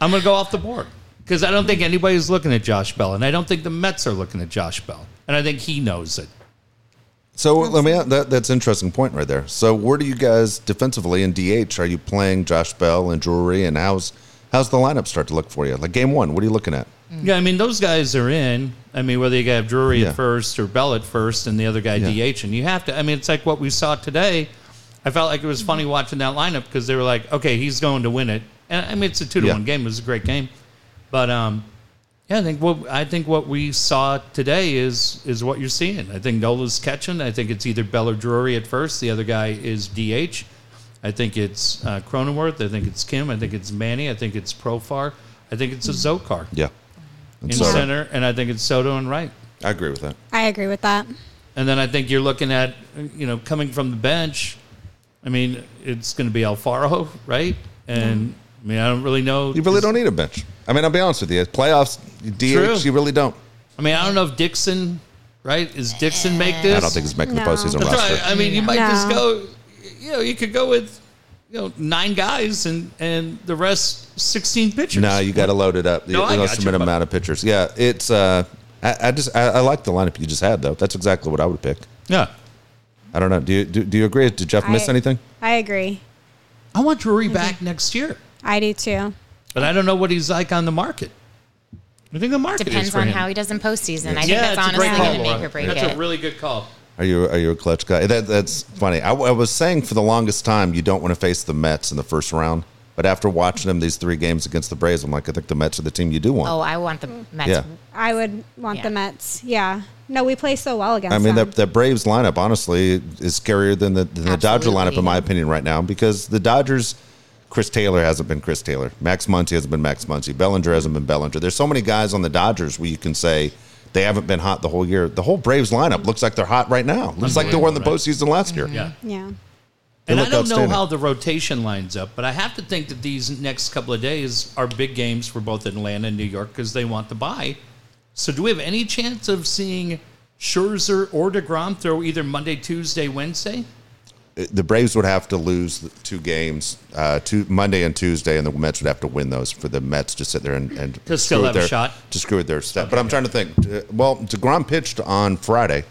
I'm going to go off the board. Because I don't think anybody's looking at Josh Bell. And I don't think the Mets are looking at Josh Bell. And I think he knows it. So let me. That, that's an interesting point right there. So where do you guys defensively in DH? Are you playing Josh Bell and Drury? And how's how's the lineup start to look for you? Like game one, what are you looking at? Yeah, I mean, those guys are in. I mean, whether you have Drury Yeah. at first or Bell at first and the other guy Yeah. DH, and you have to, I mean, it's like what we saw today. I felt like it was funny watching that lineup because they were like, okay, he's going to win it. And I mean, it's a two to Yeah. one game. It was a great game. But um, Yeah, I think what I think what we saw today is is what you're seeing. I think Nola's catching. I think it's either Bell or Drury at first. The other guy is DH. I think it's uh, Cronenworth. I think it's Kim. I think it's Manny. I think it's Profar. I think it's Azocar Yeah. in And so, center, and I think it's Soto and right. I agree with that. I agree with that. And then I think you're looking at you know coming from the bench. I mean, it's going to be Alfaro, right? And I mean, I don't really know. You really don't need a bench. I mean, I'll be honest with you. Playoffs, DH, True. you really don't. I mean, I don't know if Dixon, right? Is Dixon make this? I don't think he's making No. the postseason That's roster. right. I mean, you might just go. You know, you could go with you know nine guys and and the rest sixteen pitchers. No, you got to load it up. No, I you got submit you, an but- amount of pitchers. Yeah, it's. Uh, I, I just I, I like the lineup you just had though. That's exactly what I would pick. Yeah, I don't know. Do you do, do you agree? Did Jeff miss I- anything? I agree. I want Drury back next year, I do too. But I don't know what he's like on the market. I think the market Depends is for on him. how he does in postseason. I think yeah, that's honestly going to make or break That's it. a really good call. Are you are you a clutch guy? That, that's funny. I, I was saying for the longest time you don't want to face the Mets in the first round, but after watching them these three games against the Braves, I'm like, I think the Mets are the team you do want. oh, I want the Mets. Yeah. I would want Yeah. the Mets. Yeah. No, we play so well against I mean, them. that, that Braves lineup, honestly, is scarier than the, than the Dodger lineup, in my opinion, right now, because the Dodgers, Chris Taylor hasn't been Chris Taylor. Max Muncy hasn't been Max Muncy. Bellinger hasn't been Bellinger. There's so many guys on the Dodgers where you can say they haven't been hot the whole year. The whole Braves lineup looks like they're hot right now. Looks like they were in the Unbelievable, postseason last year. Yeah. yeah. And I don't know how the rotation lines up, but I have to think that these next couple of days are big games for both Atlanta and New York because they want to buy. So, do we have any chance of seeing Scherzer or DeGrom throw either Monday, Tuesday, Wednesday? The Braves would have to lose two games, uh, two, Monday and Tuesday, and the Mets would have to win those for the Mets to sit there and, and To still screw have a their, shot? to screw with their step. But I'm trying to think. Uh, well, Degrom pitched on Friday,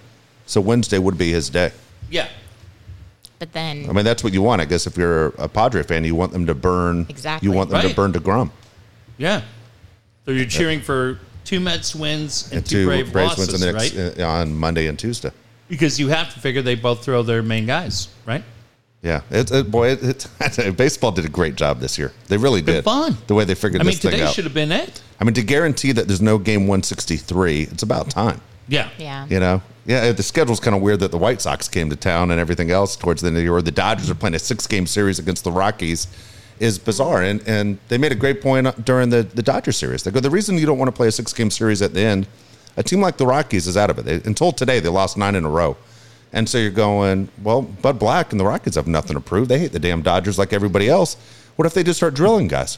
so Wednesday would be his day. Yeah. But then I mean, that's what you want, I guess. If you're a Padre fan, you want them to burn. Exactly. You want them to Right. burn Degrom Yeah. So, you're cheering for two Mets wins and, and two two Brave Braves losses, wins the next, right? uh, on Monday and Tuesday. Because you have to figure they both throw their main guys, right? Yeah, it's it, boy, it, it, <laughs> baseball did a great job this year. They really Been did. fun. The way they figured I mean, this thing today out. should have been it. I mean, to guarantee that there's no game 163, it's about time. Yeah. yeah. You know, yeah, the schedule's kind of weird that the White Sox came to town and everything else towards the end of the year. Or the Dodgers are playing a six game series against the Rockies is bizarre. And and they made a great point during the, the Dodger series. They go, the reason you don't want to play a six game series at the end, a team like the Rockies is out of it. They, until today, they lost nine in a row. And so you're going, well, Bud Black and the Rockies have nothing to prove. They hate the damn Dodgers like everybody else. What if they just start drilling guys?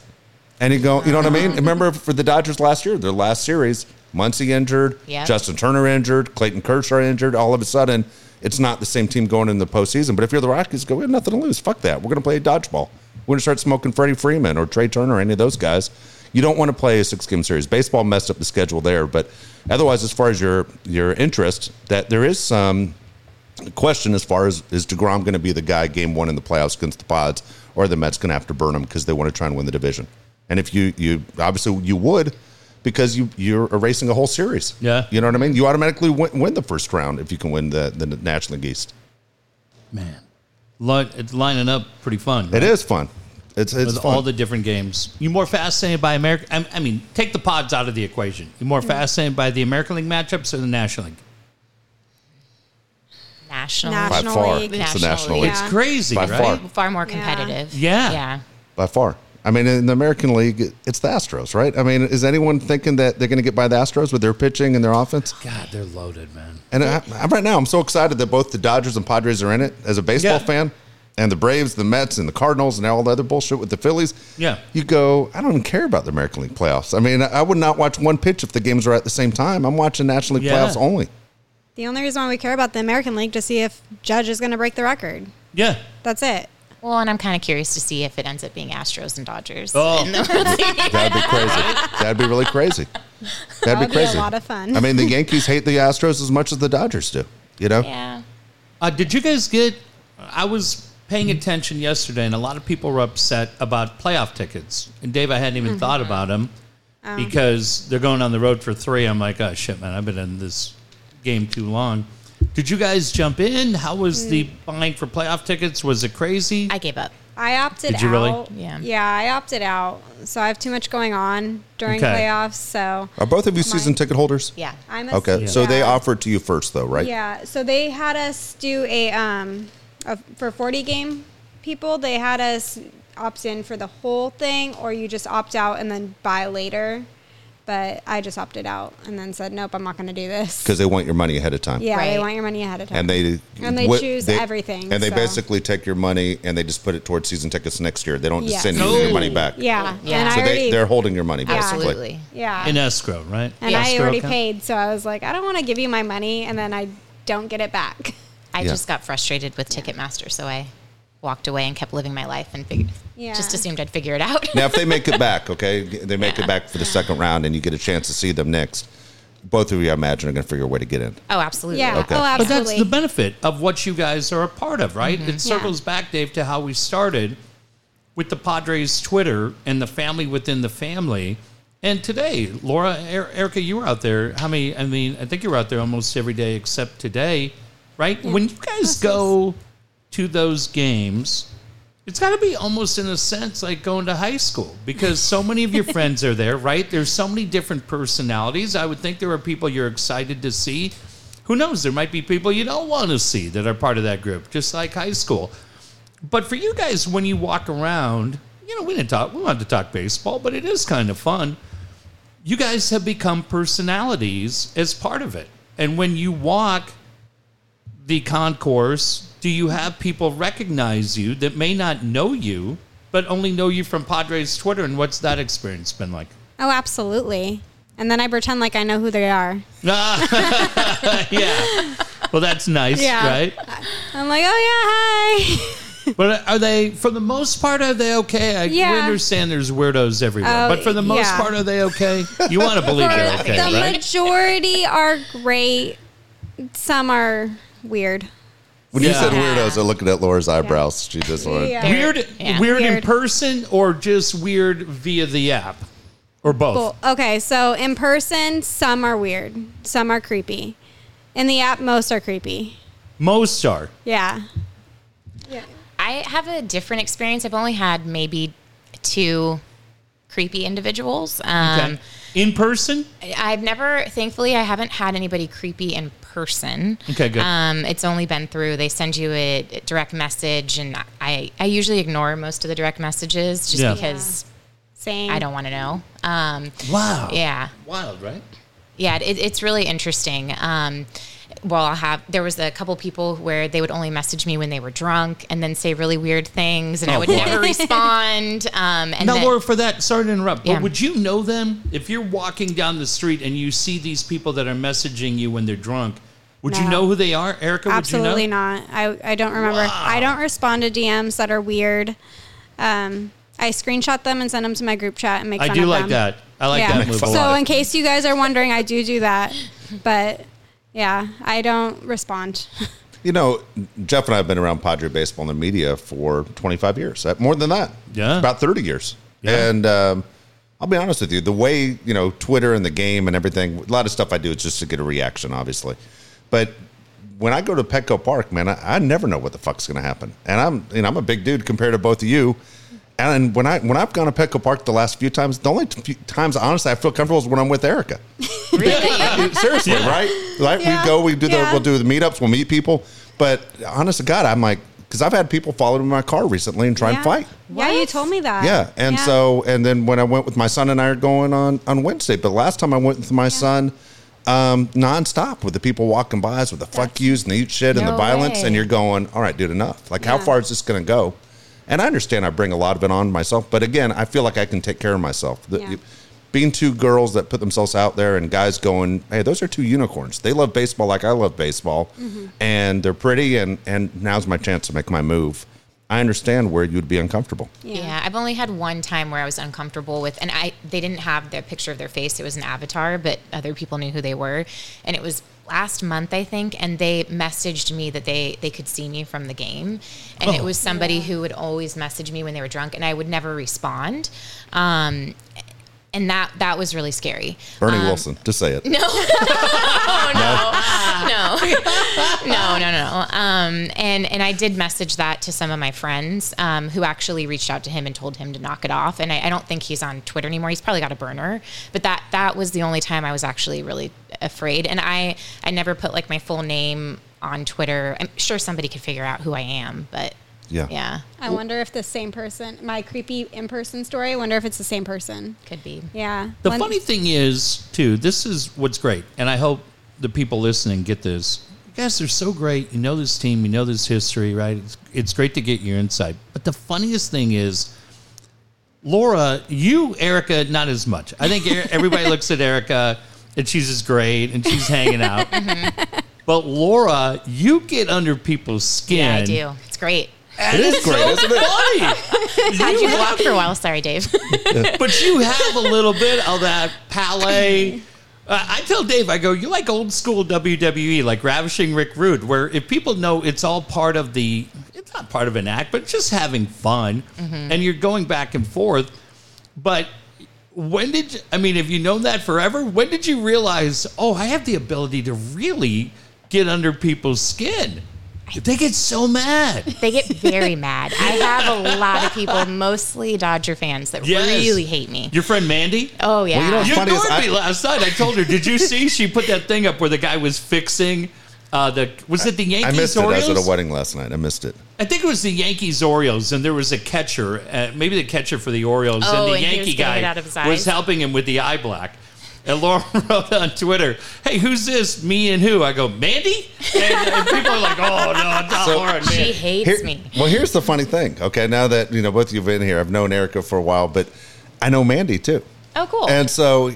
And you go, you know what I mean? Uh-huh. Remember for the Dodgers last year, their last series, Muncy injured, Yep. Justin Turner injured, Clayton Kershaw injured. All of a sudden, it's not the same team going in the postseason. But if you're the Rockies, go, we have nothing to lose. Fuck that. We're going to play dodgeball. We're going to start smoking Freddie Freeman or Trea Turner or any of those guys. You don't want to play a six game series. Baseball messed up the schedule there. But otherwise, as far as your, your interest, that there is some question as far as is DeGrom going to be the guy game one in the playoffs against the Pods, or are the Mets going to have to burn him because they want to try and win the division? And if you you obviously you would because you you're erasing a whole series. Yeah. you know what I mean. You automatically win, win the first round if you can win the the National League East. Man. It's lining up pretty fun. It is fun. It's it's with fun. all the different games. You're more fascinated by America? I I mean, take the pods out of the equation. You're more mm. fascinated by the American League matchups or the National League? National. by National far. League. It's the National National League. League It's crazy, By right? far. Far more competitive. Yeah. Yeah. by far. I mean, in the American League, it's the Astros, right? I mean, is anyone thinking that they're going to get by the Astros with their pitching and their offense? God, they're loaded, man. And I, I, right now, I'm so excited that both the Dodgers and Padres are in it as a baseball Yeah. fan, and the Braves, the Mets, and the Cardinals, and all the other bullshit with the Phillies. Yeah. You go, I don't even care about the American League playoffs. I mean, I would not watch one pitch if the games are at the same time. I'm watching National League Yeah. playoffs only. The only reason why we care about the American League to see if Judge is going to break the record. Yeah. That's it. Well, and I'm kind of curious to see if it ends up being Astros and Dodgers. Oh. in the <laughs> That'd be crazy. That'd be really crazy. That'd That be would be a crazy. lot of fun. I mean, the Yankees hate the Astros as much as the Dodgers do. You know? yeah. Uh, did you guys get? I was paying attention yesterday, and a lot of people were upset about playoff tickets. And Dave, I hadn't even mm-hmm. thought about them um. because they're going on the road for three. I'm like, oh shit, man, I've been in this game too long. Did you guys jump in? How was the mm. buying for playoff tickets? Was it crazy? I gave up. I opted Did you really? out. Yeah. Yeah, I opted out. So I have too much going on during Okay. playoffs. So Are both of you season ticket holders? Yeah. I'm a Okay, so they offered to you first, though, right? Yeah, so they had us do a um a, for 40 game people. They had us opt in for the whole thing, or you just opt out and then buy later. But I just opted out and then said, nope, I'm not going to do this. Because they want your money ahead of time. Yeah, they want your money ahead of time. And they And they what- choose everything, And they so- basically take your money and they just put it towards season tickets next year. They don't just Yes. send you No. your money back. yeah, Yeah. and So I already they, they're holding your money, basically. Absolutely. yeah, In escrow, right? and Yeah. I Escrow already account? paid, so I was like, I don't want to give you my money and then I don't get it back. <laughs> I Yeah. just got frustrated with Ticketmaster, so I walked away and kept living my life and figured, Yeah. just assumed I'd figure it out. Now, if they make it back, <laughs> okay, they make Yeah. it back for the second round and you get a chance to see them next, both of you, I imagine, are going to figure a way to get in. oh, absolutely. Yeah, Okay. oh, But But that's the benefit of what you guys are a part of, right? It circles back, Dave, to how we started with the Padres Twitter and the family within the family. And today, Laura, Er- Erica, you were out there. How many? I mean, I think you were out there almost every day except today, right? When you guys go to those games, it's got to be almost in a sense like going to high school because so many of your <laughs> friends are there, right? There's so many different personalities. I would think there are people you're excited to see. Who knows? There might be people you don't want to see that are part of that group, just like high school. But for you guys, when you walk around, you know, we didn't talk, we wanted to talk baseball, but it is kind of fun. You guys have become personalities as part of it. And when you walk the concourse, do you have people recognize you that may not know you, but only know you from Padres Twitter? And what's that experience been like? oh, absolutely. And then I pretend like I know who they are. <laughs> yeah. Well, that's nice, Yeah. right? I'm like, oh yeah, hi. <laughs> But are they, for the most part, are they okay? I, Yeah. understand there's weirdos everywhere, Oh, but for the most yeah. part, are they okay? You want to believe they're okay, the right? majority are great. Some are weird. When you Yeah. said weirdos, I'm looking at Laura's eyebrows. She just went, Yeah. Weird, Yeah. weird, in Weird. person, or just weird via the app, or both. Well, okay, so in person, some are weird. Some are creepy. In the app, most are creepy. Most are. Yeah. I have a different experience. I've only had maybe two creepy individuals. Um, Okay. in person. I've never, thankfully, I haven't had anybody creepy in person. Okay, good. Um, it's only been through they send you a direct message, and I I usually ignore most of the direct messages just Yeah. because Same. I don't want to know. Um, Wow. yeah, Wild, right? Yeah, it, it's really interesting. Um, well, I'll have there was a couple people where they would only message me when they were drunk and then say really weird things, and I Oh, would boy. never <laughs> respond. Um, and now, then, Laura, for that, sorry to interrupt, but would you know them if you're walking down the street and you see these people that are messaging you when they're drunk? Would you know who they are, Erica? Absolutely would you know? not. I, I don't remember. Wow. I don't respond to DMs that are weird. Um, I screenshot them and send them to my group chat and make I fun do of like them. that. I like that move a So lot. in case you guys are wondering, I do do that, but yeah, I don't respond. <laughs> You know, Jeff and I have been around Padre baseball in the media for 25 years, Uh, more than that. Yeah. About 30 years. Yeah. And um, I'll be honest with you, the way, you know, Twitter and the game and everything, a lot of stuff I do is just to get a reaction, obviously. But when I go to Petco Park, man, I, I never know what the fuck's going to happen. And I'm, you know, I'm a big dude compared to both of you. And when I when I've gone to Petco Park the last few times, the only few times honestly I feel comfortable is when I'm with Erica. <laughs> really? <laughs> Seriously, right? Like Yeah. we go, we do the Yeah. we'll do the meetups, we'll meet people. But honest to God, I'm like, because I've had people follow me in my car recently and try and yeah. fight. Yeah, you told me that. Yeah, and so and then when I went with my son and I are going on on Wednesday, but last time I went with my son, um, nonstop with the people walking by us with the fuck That's- yous and the eat shit and the No violence, and you're going, all right, dude, enough. Like, how far is this going to go? And I understand I bring a lot of it on myself, but again, I feel like I can take care of myself. The- Yeah. being two girls that put themselves out there and guys going, hey, those are two unicorns. They love baseball like I love baseball, mm-hmm. and they're pretty, and and now's my chance to make my move. I understand where you'd be uncomfortable. Yeah. I've only had one time where I was uncomfortable with, and I they didn't have the picture of their face; it was an avatar, but other people knew who they were, and it was last month I think, and they messaged me that they they could see me from the game, and it Oh. was somebody who would always message me when they were drunk, and I would never respond. Um, and that that was really scary. Bernie Wilson, just say it. No, <laughs> <laughs> no, no, no, no. Um, and and I did message that to some of my friends um, who actually reached out to him and told him to knock it off. And I, I don't think he's on Twitter anymore. He's probably got a burner. But that that was the only time I was actually really afraid. And I I never put like my full name on Twitter. I'm sure somebody could figure out who I am, but Yeah. yeah, I wonder if the same person, my creepy in person story, I wonder if it's the same person. could be. Yeah. The One- funny thing is, too, this is what's great, and I hope the people listening get this. You guys are so great. You know this team. You know this history, right? It's, it's great to get your insight. But the funniest thing is, Laura, you, Erica, not as much. I think er- everybody <laughs> looks at Erica and she's just great and she's hanging out. But Laura, you get under people's skin. Yeah, I do. It's great. And it's great, so isn't it? funny. Had <laughs> you out for a while. Sorry, Dave. <laughs> but you have a little bit of that palais. <laughs> Uh, I tell Dave, I go, you like old school WWE, like Ravishing Rick Rude, where if people know it's all part of the, it's not part of an act, but just having fun, and you're going back and forth. But when did you, I mean, have you known that forever? When did you realize, oh, I have the ability to really get under people's skin? They get so mad. They get very mad. I have a lot of people, mostly Dodger fans, that Yes. really hate me. Your friend Mandy? Oh yeah. Well, you know what's You funny is ignored I- me last night. I told her. Did you see? She put that thing up where the guy was fixing uh, the. Was it the I Yankees missed it. I Orioles? was at a wedding last night. I missed it. I think it was the Yankees Orioles, and there was a catcher, uh, maybe the catcher for the Orioles, Oh, and the and Yankee guy out of his was helping him with the eye black. And Laura <laughs> wrote on Twitter, "Hey, who's this? Me and who?" I go, "Mandy," and, and people are like, "Oh no, not So- Laura and She hates Here- me. Well, here's the funny thing. Okay, now that you know both of you've been here, I've known Erica for a while, but I know Mandy too. Oh, cool. And so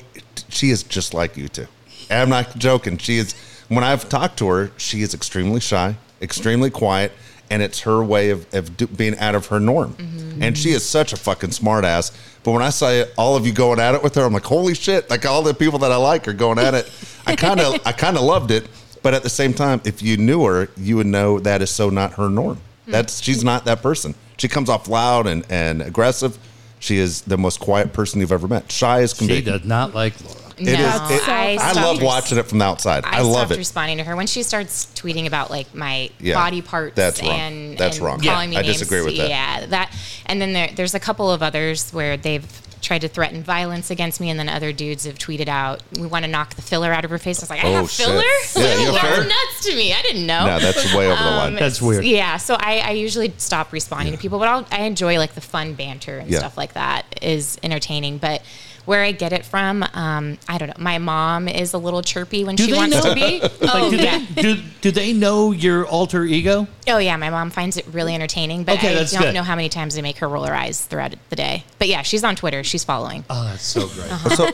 she is just like you two. And I'm not joking. She is. When I've talked to her, she is extremely shy, extremely quiet, and it's her way of, of do, being out of her norm. Mm-hmm. And she is such a fucking smartass. But when I saw all of you going at it with her, I'm like, holy shit! Like all the people that I like are going at it. I kind of, <laughs> I kind of loved it. But at the same time, if you knew her, you would know that is so not her norm. Hmm. That's she's not that person. She comes off loud and, and aggressive. She is the most quiet person you've ever met. Shy as can She be. does not like Laura. It is. No, It- I I, love res- watching it from the outside. I, I, love it. responding to her when she starts tweeting about like my Yeah, body parts. that's wrong. And That's and wrong. Calling Yeah, me I names. disagree with that. Yeah, that. And then there, there's a couple of others where they've tried to threaten violence against me, and then other dudes have tweeted out, "We want to knock the filler out of her face." I was like, "I Oh, have shit. filler? Yeah, you have <laughs> that's nuts to me. I didn't know." No, that's way over the line. Um, That's weird. Yeah, so I, I usually stop responding to people, but I'll, I enjoy like the fun banter and Yeah. stuff like that is entertaining. But where I get it from, um, I don't know. My mom is a little chirpy when Do she wants know- to be. <laughs> Like, oh do, yeah, they, do, do they know your alter ego? oh yeah. My mom finds it really entertaining, but Okay, I don't good. know how many times I make her roll her eyes throughout the day. But yeah, she's on Twitter. She's following. Oh, that's so great. so,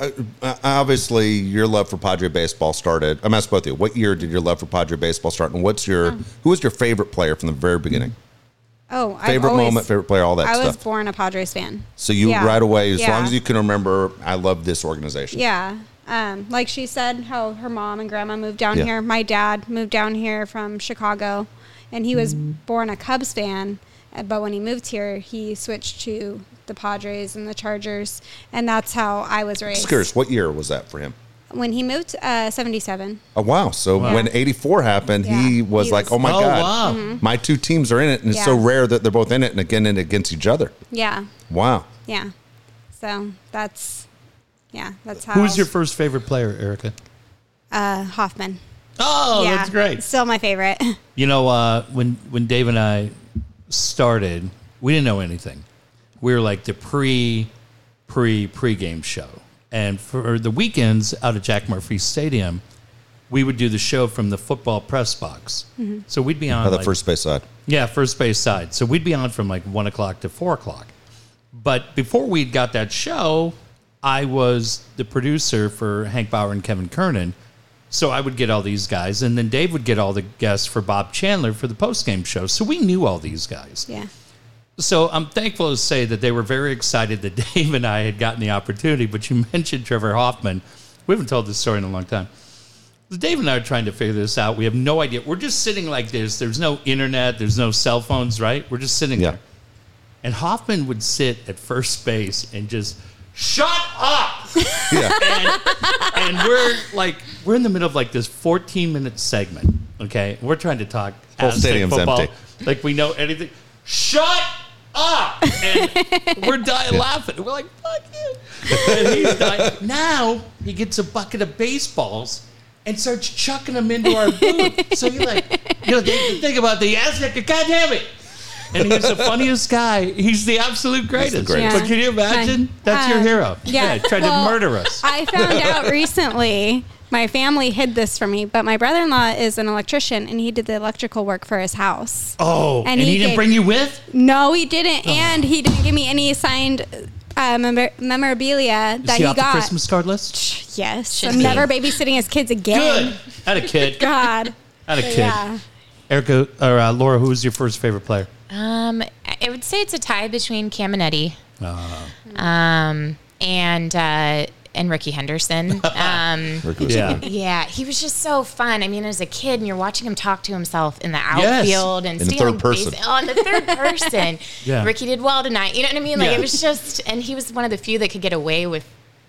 uh, uh, obviously, your love for Padre baseball started. I'm asking both of you. What year did your love for Padre baseball start, and what's your who was your favorite player from the very beginning? Oh, I've Favorite always- moment, favorite player, all that I was born a Padres fan. So you Yeah. right away, as Yeah. long as you can remember, I love this organization. Yeah. Um, like she said, how her mom and grandma moved down Yeah. here. My dad moved down here from Chicago, and he was born a Cubs fan. uh, But when he moved here, he switched to the Padres and the Chargers, and that's how I was raised. Just curious, what year was that for him? When he moved, uh, seventy-seven. Oh wow! So Wow. when '84 happened, he was He like, was- "Oh my oh, god, wow. my two teams are in it," and it's so rare that they're both in it and again and against each other. Yeah, Wow. yeah. So that's yeah, that's how. Who's your first favorite player, Erica? uh, Hoffman? Oh, yeah, that's great. Still my favorite. <laughs> You know, uh, when when Dave and I started, we didn't know anything. We were like the pre pre pre-game show, and for the weekends out at Jack Murphy Stadium, we would do the show from the football press box. Mm-hmm. So we'd be on Oh, the like- first base side. Yeah, first base side. So we'd be on from like one o'clock to four o'clock. But before we'd got that show, I was the producer for Hank Bauer and Kevin Kernan. So I would get all these guys, and then Dave would get all the guests for Bob Chandler for the post game show. So we knew all these guys. yeah. So I'm thankful to say that they were very excited that <laughs> Dave and I had gotten the opportunity. But you <laughs> mentioned Trevor Hoffman. We haven't told this story in a long time. Dave and I are trying to figure this out. We have no idea. We're just sitting like this. There's no internet. There's no cell phones, right? We're just sitting Yeah. there. And Hoffman would sit at first base and just shut up!" <laughs> Yeah. and, and we're like, we're in the middle of like this 14 minute segment. Okay, we're trying to talk. Whole stadium's football, empty. Like we know anything. Shut up! And <laughs> we're dying laughing. We're like, "Fuck you!" And he's dying. Now he gets a bucket of baseballs. And starts chucking them into our booth. So you're like, you know, think, think about the Aztec. God damn it! And he's the funniest guy. He's the absolute greatest. greatest. But can you imagine? Hi. That's your Uh, hero. yeah. tried Well, to murder us. I found out <laughs> recently. My family hid this from me, but my brother-in-law is an electrician, and he did the electrical work for his house. Oh, and, And he, he didn't gave- bring you with? No, he didn't, and he didn't give me any signed uh, memor- memorabilia Is that he he off got. the Christmas card list? Yes, Should I'm be. never babysitting his kids again. Good. Had a kid. <laughs> God. Had a kid. Yeah. Erica or uh, Laura, who was your first favorite player? Um, I would say it's a tie between Caminiti, Uh, um, and uh, and Rickey Henderson. <laughs> Um, Rickey was Yeah. yeah, he was just so fun. I mean, as a kid, and you're watching him talk to himself in the Yes. outfield and In the stealing third person. base- Oh, in the third <laughs> person. Yeah. Rickey did well tonight. You know what I mean? Like Yeah. it was just, and he was one of the few that could get away with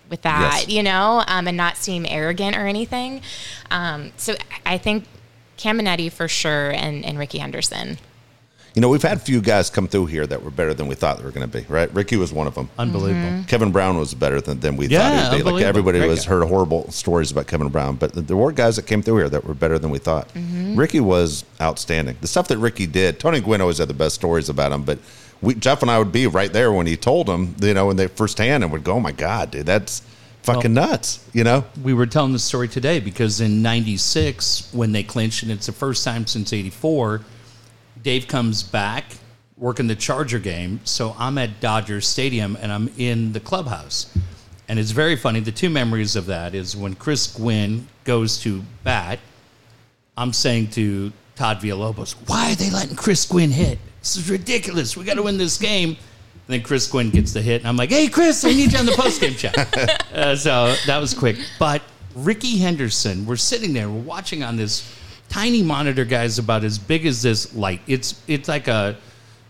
with that. Yes. You know, um, and not seem arrogant or anything. Um, so I think Caminiti for sure, and and Rickey Henderson. You know, we've had a few guys come through here that were better than we thought they were going to be, right? Rickey was one of them. unbelievable. Mm-hmm. Kevin Brown was better than, than we Yeah, thought he would be. Like everybody Great was guy. heard horrible stories about Kevin Brown, but there were guys that came through here that were better than we thought. Mm-hmm. Rickey was outstanding. The stuff that Rickey did, Tony Gwynn always had the best stories about him, but we, Jeff and I would be right there when he told them, you know, when they firsthand and would go, "Oh my god, dude, that's fucking nuts," you know. We were telling the story today because in '96, when they clinched, and it's the first time since '84, Dave comes back working the Charger game. So I'm at Dodgers Stadium and I'm in the clubhouse. And it's very funny. The two memories of that is when Chris Gwynn goes to bat, I'm saying to Todd Villalobos, why are they letting Chris Gwynn hit? This is ridiculous. We got to win this game. And then Chris Gwynn gets the hit, and I'm like, hey, Chris, I need you on the postgame chat. <laughs> Uh, so that was quick. But Rickey Henderson, we're sitting there, we're watching on this tiny monitor, guys, about as big as this light. It's it's like a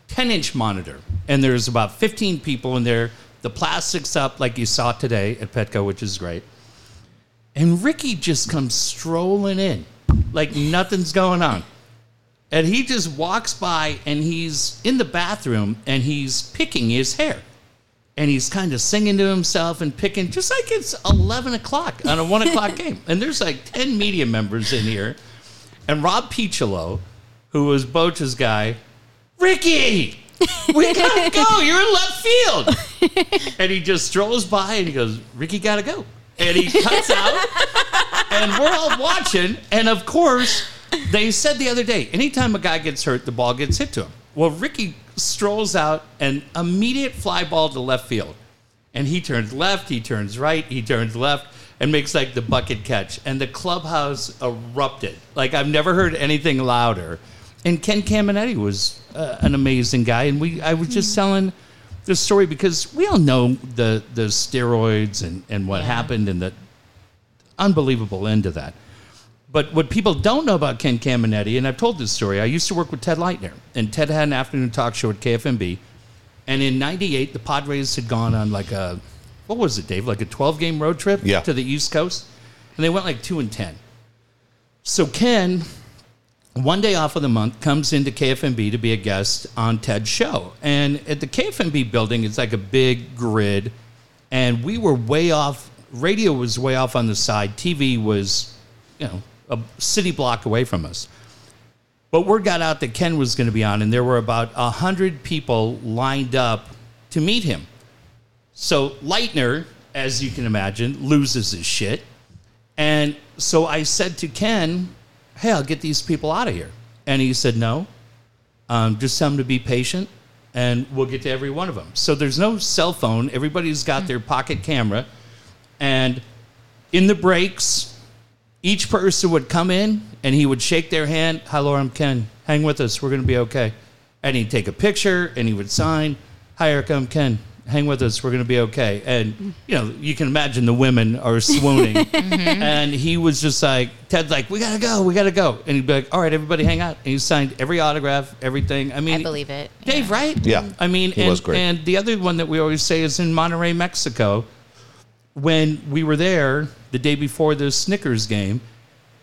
10 inch monitor, and there's about 15 people in there. The plastic's up like you saw today at Petco, which is great. And Rickey just comes strolling in like nothing's going on. And he just walks by and he's in the bathroom and he's picking his hair. And he's kind of singing to himself and picking, just like it's 11 o'clock on a 1 o'clock <laughs> game. And there's like 10 media members in here. And Rob Picciolo, who was Boch's guy, Rickey, we gotta <laughs> go. You're in left field. and he just strolls by and he goes, Rickey gotta go. And he cuts out, and we're all watching. And of course, they said the other day, anytime a guy gets hurt, the ball gets hit to him. Well, Rickey strolls out and immediate fly ball to left field. And he turns left, he turns right, he turns left, and makes like the bucket catch. And the clubhouse erupted. Like I've never heard anything louder. And Ken Caminiti was uh, an amazing guy. And we, I was just telling the story because we all know the the steroids and, and what Yeah. happened and the unbelievable end of that. But what people don't know about Ken Caminiti, and I've told this story, I used to work with Ted Leitner, and Ted had an afternoon talk show at KFMB. And in '98, the Padres had gone on like a, what was it, Dave? Like a 12 game road trip Yeah. to the East Coast, and they went like two and ten. So Ken, one day off of the month, comes into KFMB to be a guest on Ted's show. And at the KFMB building, it's like a big grid, and we were way off. Radio was way off on the side. TV was, you know, a city block away from us. But word got out that Ken was going to be on, and there were about a hundred people lined up to meet him. So Leitner, as you can imagine, loses his shit. And so I said to Ken, hey, I'll get these people out of here. And he said, no, um, just tell them to be patient and we'll get to every one of them. So there's no cell phone. Everybody's got their pocket camera. And in the breaks, each person would come in and he would shake their hand. Hi, Laura, I'm Ken. Hang with us. We're going to be okay. And he'd take a picture and he would sign. Hi, Erica, I'm Ken. Hang with us. We're going to be okay. And, you know, you can imagine the women are swooning. <laughs> Mm-hmm. And he was just like, Ted's like, we got to go. We got to go. And he'd be like, all right, everybody hang out. And he signed every autograph, everything. I mean, I believe it. Dave, right? Yeah. I mean, He and, was great. and the other one that we always say is in Monterrey, Mexico. when we were there the day before the Snickers game,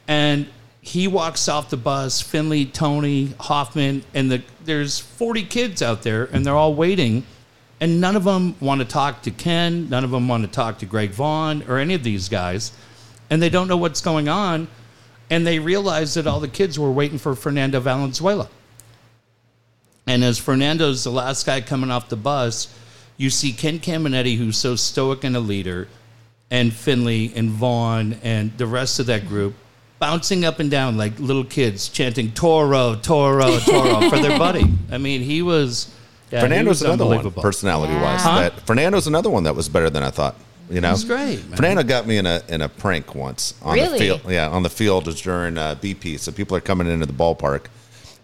and he walks off the bus, Finley, Tony, Hoffman, and the there's 40 kids out there, and they're all waiting, and none of them want to talk to Ken, none of them want to talk to Greg Vaughn or any of these guys, and they don't know what's going on, and they realize that all the kids were waiting for Fernando Valenzuela. And as Fernando's the last guy coming off the bus, you see Ken Caminiti, who's so stoic and a leader, and Finley and Vaughn and the rest of that group bouncing up and down like little kids chanting Toro, Toro, Toro for their <laughs> buddy. I mean, he was. Yeah, Fernando's another one, unbelievable. personality wise. Yeah. That Fernando's another one that was better than I thought. You know, He's great, man. Fernando got me in a in a prank once on the field. Yeah, on the field is during uh, BP. So people are coming into the ballpark,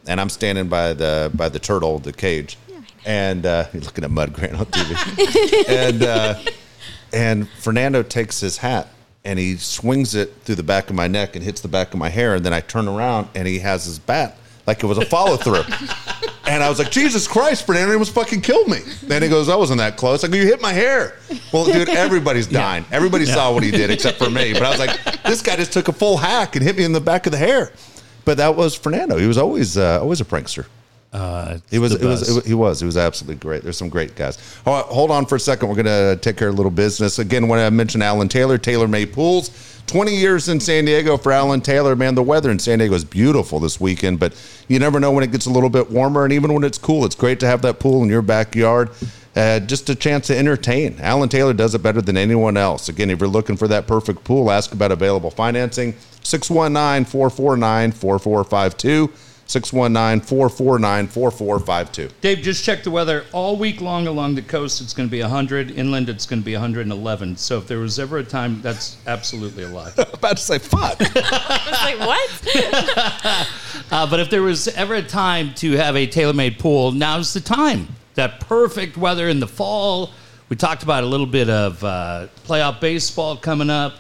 and I'm standing by the by the turtle, the cage, and uh, <laughs> you're looking at Mud Grant on TV, <laughs> and uh, and Fernando takes his hat and he swings it through the back of my neck and hits the back of my hair, and then I turn around and he has his bat like it was a follow through. <laughs> And I was like, Jesus Christ, Fernando almost fucking killed me. Then he goes, I wasn't that close. I go, you hit my hair. Well, dude, everybody's dying. Everybody saw what he did except for me. But I was like, this guy just took a full hack and hit me in the back of the hair. But that was Fernando. He was always uh, always a prankster. Uh, He was, it was, it was, he was, he was absolutely great. There's some great guys. Hold on, hold on for a second. We're going to take care of a little business. Again, when I mentioned Alan Taylor, Taylor Made Pools, 20 years in San Diego for Alan Taylor. Man, the weather in San Diego is beautiful this weekend, but you never know when it gets a little bit warmer. And even when it's cool, it's great to have that pool in your backyard. Uh, just a chance to entertain. Alan Taylor does it better than anyone else. Again, if you're looking for that perfect pool, ask about available financing. 619 449 4452. 619 449 4452. Dave, just check the weather. All week long along the coast, it's going to be 100. Inland, it's going to be 111. So if there was ever a time, that's absolutely a lie. <laughs> About to say, fuck. <laughs> I was like, what? <laughs> Uh, but if there was ever a time to have a tailor-made pool, now's the time. That perfect weather in the fall. We talked about a little bit of uh, playoff baseball coming up,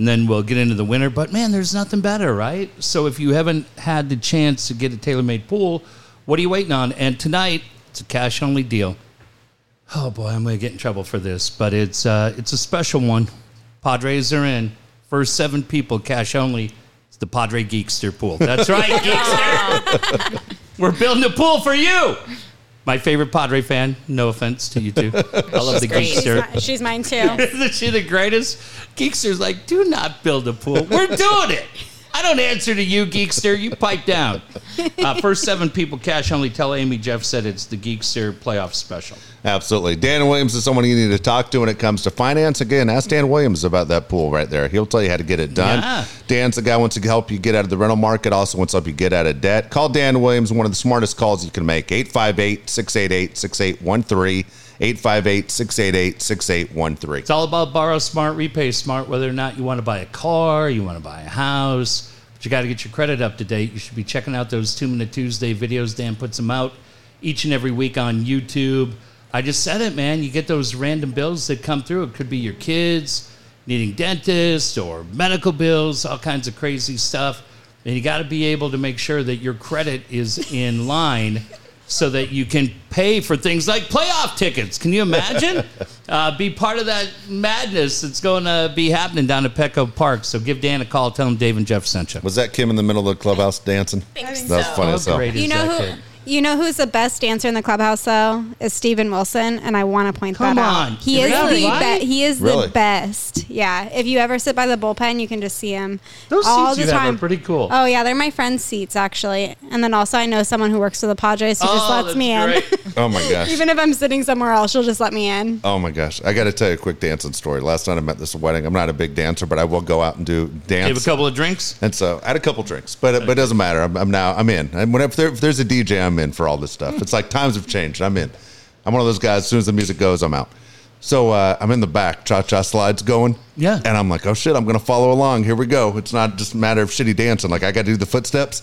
and then we'll get into the winter. But man, there's nothing better, right? So if you haven't had the chance to get a tailor-made pool, what are you waiting on? And tonight, it's a cash-only deal. Oh boy, I'm going to get in trouble for this, but it's uh, it's a special one. Padres are in. First seven people, cash only. It's the Padre Geekster pool. That's right, <laughs> Geekster. We're building a pool for you. My favorite Padre fan. No offense to you two. <laughs> I love the great. She's, Geekster. she's mine too. <laughs> Isn't she the greatest? Geekster's like, do not build a pool. We're doing it. I don't answer to you, Geekster. You pipe down. Uh, first seven people, cash only. Tell Amy Jeff said it's the Geekster playoff special. Absolutely. Dan Williams is someone you need to talk to when it comes to finance. Again, ask Dan Williams about that pool right there. He'll tell you how to get it done. Yeah. Dan's the guy who wants to help you get out of the rental market, also wants to help you get out of debt. Call Dan Williams, one of the smartest calls you can make. 858 688 6813. 858 688 6813. It's all about borrow smart, repay smart, whether or not you want to buy a car, you want to buy a house, but you got to get your credit up to date. You should be checking out those Two Minute Tuesday videos. Dan puts them out each and every week on YouTube. I just said it, man. You get those random bills that come through. It could be your kids needing dentists or medical bills, all kinds of crazy stuff. And you got to be able to make sure that your credit is in line so that you can pay for things like playoff tickets. Can you imagine? <laughs> uh, be part of that madness that's going to be happening down at Petco Park. So give Dan a call. Tell him Dave and Jeff sent you. Was that Kim in the middle of the clubhouse dancing? think That was so. funny How as hell. great You is know that who? kid? You know who's the best dancer in the clubhouse though? Is Steven Wilson, and I want to point Come that on. out. He is Really? the be- he is Really? the best. Yeah, if you ever sit by the bullpen, you can just see him Those all seats the you have time. are pretty cool. Oh yeah, they're my friend's seats actually, and then also I know someone who works for the Padres who just Oh, lets that's me in. Oh my gosh. <laughs> Even if I'm sitting somewhere else, she'll just let me in. Oh my gosh. I got to tell you a quick dancing story. Last night I'm at this wedding. I'm not a big dancer, but I will go out and do dance. Have dance. a couple of drinks. And so I had a couple drinks, but it, but it doesn't matter. I'm, I'm now I'm in. And whenever there, if there's a DJ, I'm in for all this stuff. It's like times have changed. I'm in. I'm one of those guys. As soon as the music goes, I'm out. So uh, I'm in the back, cha cha slides going. Yeah. And I'm like, oh shit, I'm gonna follow along. Here we go. It's not just a matter of shitty dancing. Like I got to do the footsteps.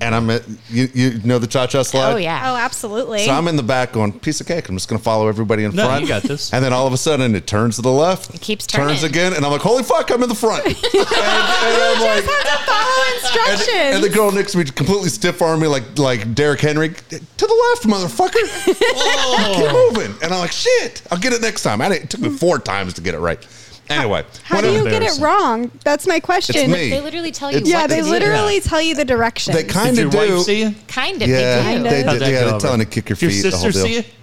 And I'm at, you, you know the cha cha oh, slide. Oh yeah. Oh, absolutely. So I'm in the back going, piece of cake. I'm just going to follow everybody in No, front. you got this. And then all of a sudden it turns to the left. It keeps turning. Turns turning. again. And I'm like, holy fuck, I'm in the front. <laughs> and, and I'm like, Follow instructions. and the girl next to me completely stiff arm me like like Derrick Henry. To the left, motherfucker. <laughs> Keep moving. And I'm like, shit, I'll get it next time. I didn't, it took me four times to get it right. Anyway, How do you get it wrong? That's my question. me. They literally tell you. It's- Yeah, what they to do. literally tell you the directions. They kind Did of do. wife see you? Kind of. Yeah, They do. they How'd did. that Yeah, go they're over? telling to kick your Did feet. Your the whole sister deal. see you?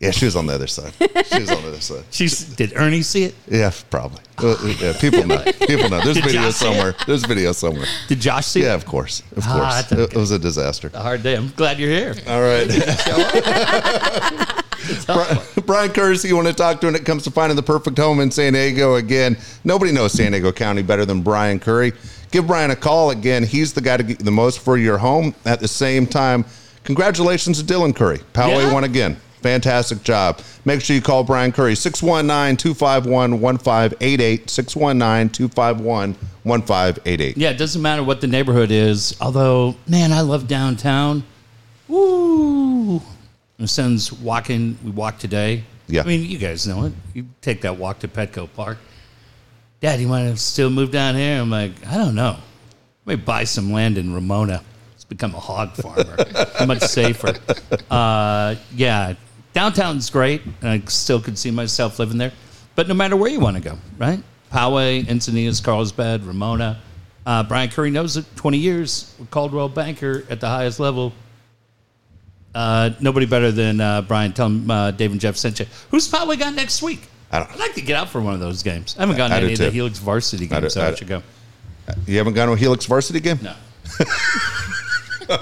Yeah, she was on the other side. She was on the other side. <laughs> She's, did Ernie see it? Yeah, probably. Uh, yeah, people know. <laughs> People know. There's Did video Josh see it? somewhere. There's video somewhere. Did Josh see Yeah, it? of course. Of Ah, course. that's It- It was a disaster. A hard day. I'm glad you're here. All right. <laughs> <laughs> Bri- <laughs> Brian Kersey, you want to talk to when it comes to finding the perfect home in San Diego again. Nobody knows San Diego County better than Brian Curry. Give Brian a call again. He's the guy to get you the most for your home. At the same time, congratulations to Dylan Curry. Poway Yeah. won again. Fantastic job. Make sure you call Brian Curry 619 251 1588. 619 251 1588. Yeah, it doesn't matter what the neighborhood is. Although, man, I love downtown. Woo! My son's walking. We walked today. Yeah. I mean, you guys know it. You take that walk to Petco Park. Dad, you want to still move down here? I'm like, I don't know. Maybe buy some land in Ramona. Let's become a hog farmer. <laughs> Much safer. Uh, yeah, downtown's great, and I still could see myself living there. But no matter where you want to go, right? Poway, Encinitas, Carlsbad, Ramona. Uh, Brian Curry knows it. 20 years, Coldwell Banker at the highest level. Uh, nobody better than uh, Brian. Tell him uh, Dave and Jeff sent you. Who's Poway got next week? I don't- I'd like to get out for one of those games. I haven't gone to I any of the. Helix varsity I do- games, so I I should go. You haven't gone to a Helix varsity game? No. <laughs>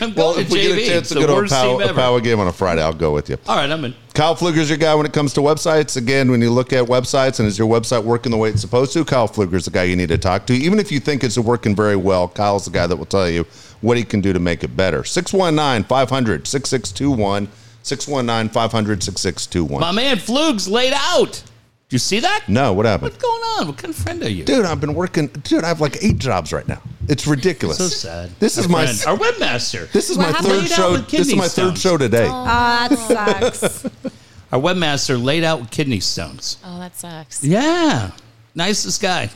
I'm Well, if we get a JV. chance to go to a worst Pow- team a. Power game on a Friday, I'll go with you. All right, I'm in. Kyle Fluger's your guy when it comes to websites. Again, when you look at websites and is your website working the way it's supposed to, Kyle Fluger's the guy you need to talk to. Even if you think it's working very well, Kyle's the guy that will tell you what he can do to make it better. 619 500 6621. 619 500 6621. My man Flugs laid out. Did you see that? No, what happened? What's going on? What kind of friend are you? Dude, I've been working. Dude, I have like eight jobs right now. It's ridiculous. so sad. This Our is my friend, our webmaster. this is What my third show. This is kidney my third show today. Oh, that sucks. <laughs> Our webmaster laid out with kidney stones. Oh, that sucks. Yeah, nicest guy.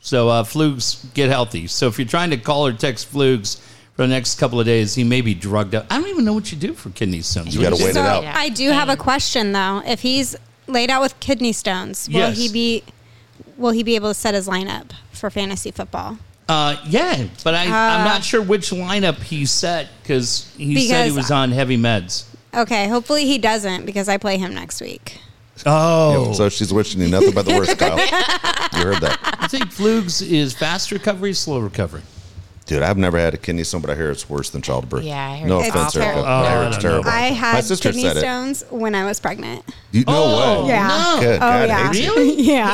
So uh, Flugs, get healthy. So if you're trying to call or text Flugs for the next couple of days, he may be drugged up. I don't even know what you do for kidney stones. You gotta What do wait it so out. I do have a question though. If he's laid out with kidney stones, will Yes. he be will he be able to set his lineup for fantasy football? Uh, yeah, but I, I'm Uh, not sure which lineup he set because he said he Because- was on heavy meds. Okay, hopefully he doesn't because I play him next week. Oh, So she's wishing you nothing but the worst, Kyle. You heard that. I think Flugs is fast recovery, slow recovery. Dude, I've never had a kidney stone, but I hear it's worse than childbirth. Yeah, I heard no it's offense, awful. Erica. Oh, I hear it's don't terrible. I My had sister kidney said it. stones when I was pregnant. You, no Oh, way. Yeah. no. Good. Oh God yeah. hates you. Really? <laughs> yeah.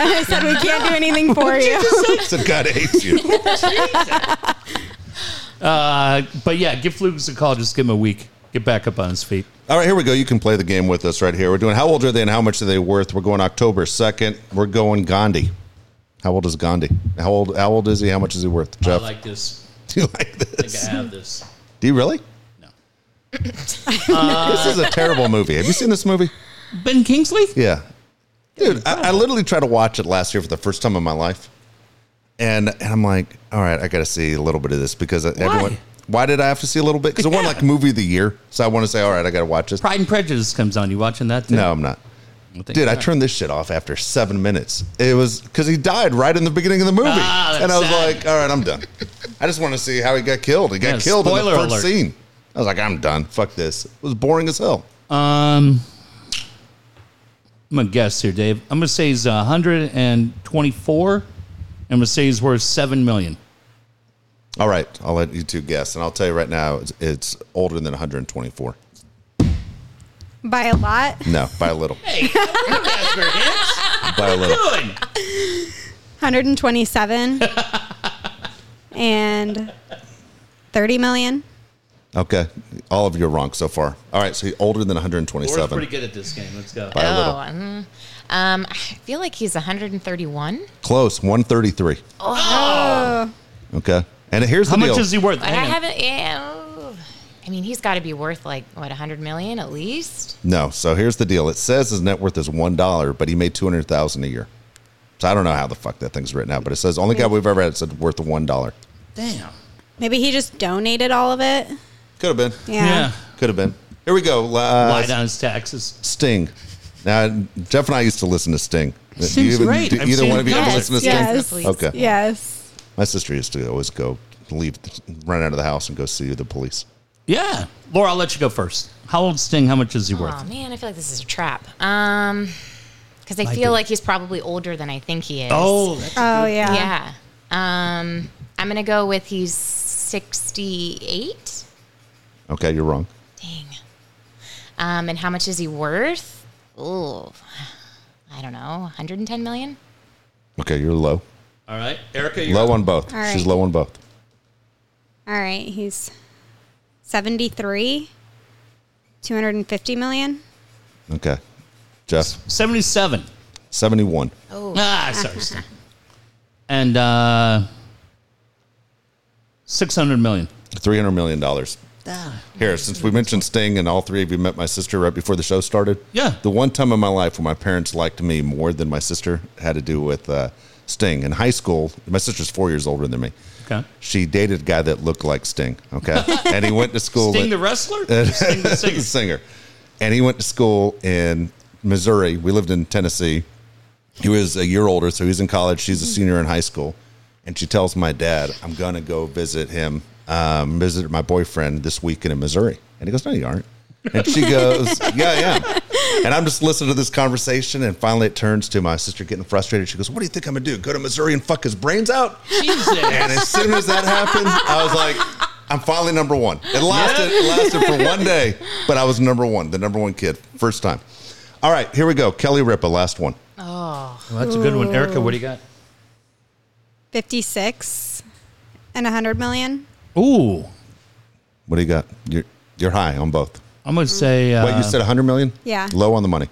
And I said we can't do anything <laughs> for you. Said God hates you. <laughs> Uh, but yeah, give Flugs a call. Just give him a week. Get back up on his feet. All right, here we go. You can play the game with us right here. We're doing how old are they and how much are they worth? We're going October 2nd. We're going Gandhi. How old is Gandhi? How old how old is he? How much is he worth? Jeff, I like this. <laughs> do you like I think this? I have this. Do you really? No. <laughs> Uh, this is a terrible movie. Have you seen this movie? Ben Kingsley? Yeah. Dude, I, I literally tried to watch it last year for the first time in my life. And, and I'm like, all right, I got to see a little bit of this because everyone. Why did I have to see a little bit? Because it won Yeah. like movie of the year. So I want to say, all right, I got to watch this. Pride and Prejudice comes on. You watching that? Too? No, I'm not. Dude, I turned this shit off after seven minutes. It was because he died right in the beginning of the movie. Ah, and I was sad. like, all right, I'm done. I just want to see how he got killed. He got Yeah, killed in the first alert. scene. I was like, I'm done. Fuck this. It was boring as hell. Um, I'm gonna guess here, Dave. I'm gonna say he's 124. I'm gonna say he's worth seven million. All right, I'll let you two guess. And I'll tell you right now, it's, it's older than 124. By a lot. No, by a little. Hey, I wouldn't ask for hints. By a little. Good. 127 <laughs> and 30 million. Okay. All of you are wrong so far. All right, so he's older than Laura's 127. pretty good at this game. Let's go. By a little. Oh, mm, um, I feel like he's 131. Close, 133. Oh, Okay. And here's How the much deal. is he worth? But I Hang on. haven't. Yeah. I mean, he's got to be worth like what a 100 million at least. No, so here's the deal. It says his net worth is one dollar, but he made two hundred thousand a year. So I don't know how the fuck that thing's written out, but it says only guy we've ever had said worth of one dollar. Damn. maybe he just donated all of it. Could have been. Yeah. Yeah. Could have been. Here we go. Uh, Lied on his taxes. Sting. Now, Jeff and I used to listen to Sting. Do you even- great. do I've either one of you it. ever listen to Sting? Yes. Okay. Yes. My sister used to always go leave, run out of the house and go see the police. Yeah. Laura, I'll let you go first. How old Sting? How much is he worth? Oh man, I feel like this is a trap. Um, because I Might feel be. like he's probably older than I think he is. Oh, that's Oh yeah. yeah. Um, I'm gonna go with he's 68. Okay, you're wrong. Dang. Um, and how much is he worth? Oh, I don't know, 110 million. Okay, you're low. all right. Erica, you're Low on both. All right. She's low on both. All right. He's 73. 250 million. Okay. Jeff, 77. 71. Oh, Ah, <laughs> sorry. Sting. and uh, 600 million. $300 million. Here, since we mentioned Sting and all three of you met my sister right before the show started. Yeah. The one time in my life when my parents liked me more than my sister had to do with uh, Sting. In high school, my sister's four years older than me. Okay. She dated a guy that looked like Sting. Okay. <laughs> and he went to school. Sting the wrestler? <laughs> Sting the singer? singer. And he went to school in Missouri. We lived in Tennessee. He was a year older, so he's in college. She's a senior in high school. And she tells my dad, I'm going to go visit him, um, visit my boyfriend this weekend in Missouri. And he goes, No, you aren't. And she goes, Yeah, yeah. And I'm just listening to this conversation. And finally, it turns to my sister getting frustrated. She goes, What do you think I'm going to do? Go to Missouri and fuck his brains out? Jesus. And as soon as that happened, I was like, I'm finally number one. It lasted, it lasted for one day, but I was number one, the number one kid, first time. All right, here we go. Kelly Ripa, last one. Oh. Well, that's a good one. Erica, what do you got? 56 and 100 million. Ooh. What do you got? You're, you're high on both. I'm going to say. Uh, Wait, you said 100 million? Yeah. Low on the money.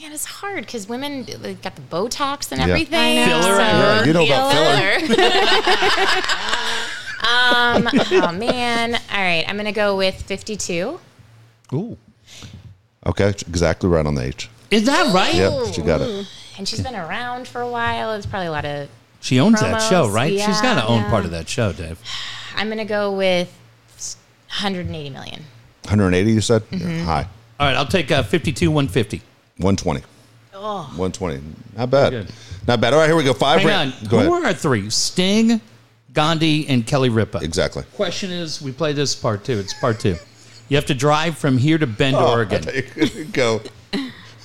man, it's hard because women they got the Botox and Yeah. everything. I know. Filler, so- Yeah, you know about filler. <laughs> um. Oh man. All right. I'm gonna go with 52. Ooh. Okay, exactly right on the H. Is that right? Yeah, she got it. And she's been around for a while. There's probably a lot of. She owns that Promos, show, right? She's got to own Yeah. part of that show, Dave. I'm gonna go with 180 million. 180, you said? Yeah, high. All right, I'll take uh, 52, 150. 120. Oh. 120. Not bad. Good. Not bad. All right, here we go. Five. Hang ra- on. Go Who ahead. are our three? Sting, Gandhi, and Kelly Ripa. Exactly. Question is, we play this part two. It's part two. You have to drive from here to Bend, Oh, I Oregon. thought you were gonna go.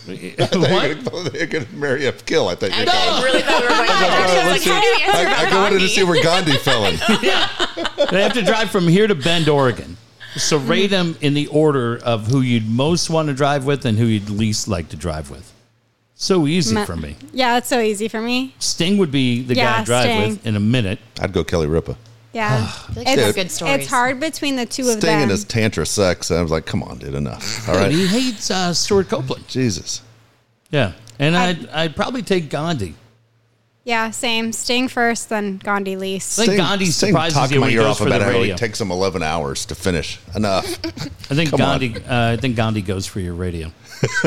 what? You're going to marry a kill. I thought you I were going. I really thought we were going. All right, let's see. I, I wanted to see where Gandhi fell in. <laughs> They have to drive from here to Bend, Oregon. So rate them in the order of who you'd most want to drive with and who you'd least like to drive with. So easy Ma- for me. Yeah, it's so easy for me. Sting would be the guy Yeah, to drive Sting. with in a minute. I'd go Kelly Ripa. Yeah. feel like she has Dude. good stories. It's hard between the two of them. Sting them. and his tantra sex. And I was like, come on, dude, enough. <laughs> All And right. he hates uh, Stewart Copeland. Jesus. Yeah. And I- I'd, I'd probably take Gandhi. Yeah, same. Sting first, then Gandhi least. I think Gandhi surprises talked you my when he ear goes off for the about how radio. it takes him 11 hours to finish. Enough. <laughs> I think Come. Gandhi. Uh, I think Gandhi goes for your radio. <laughs>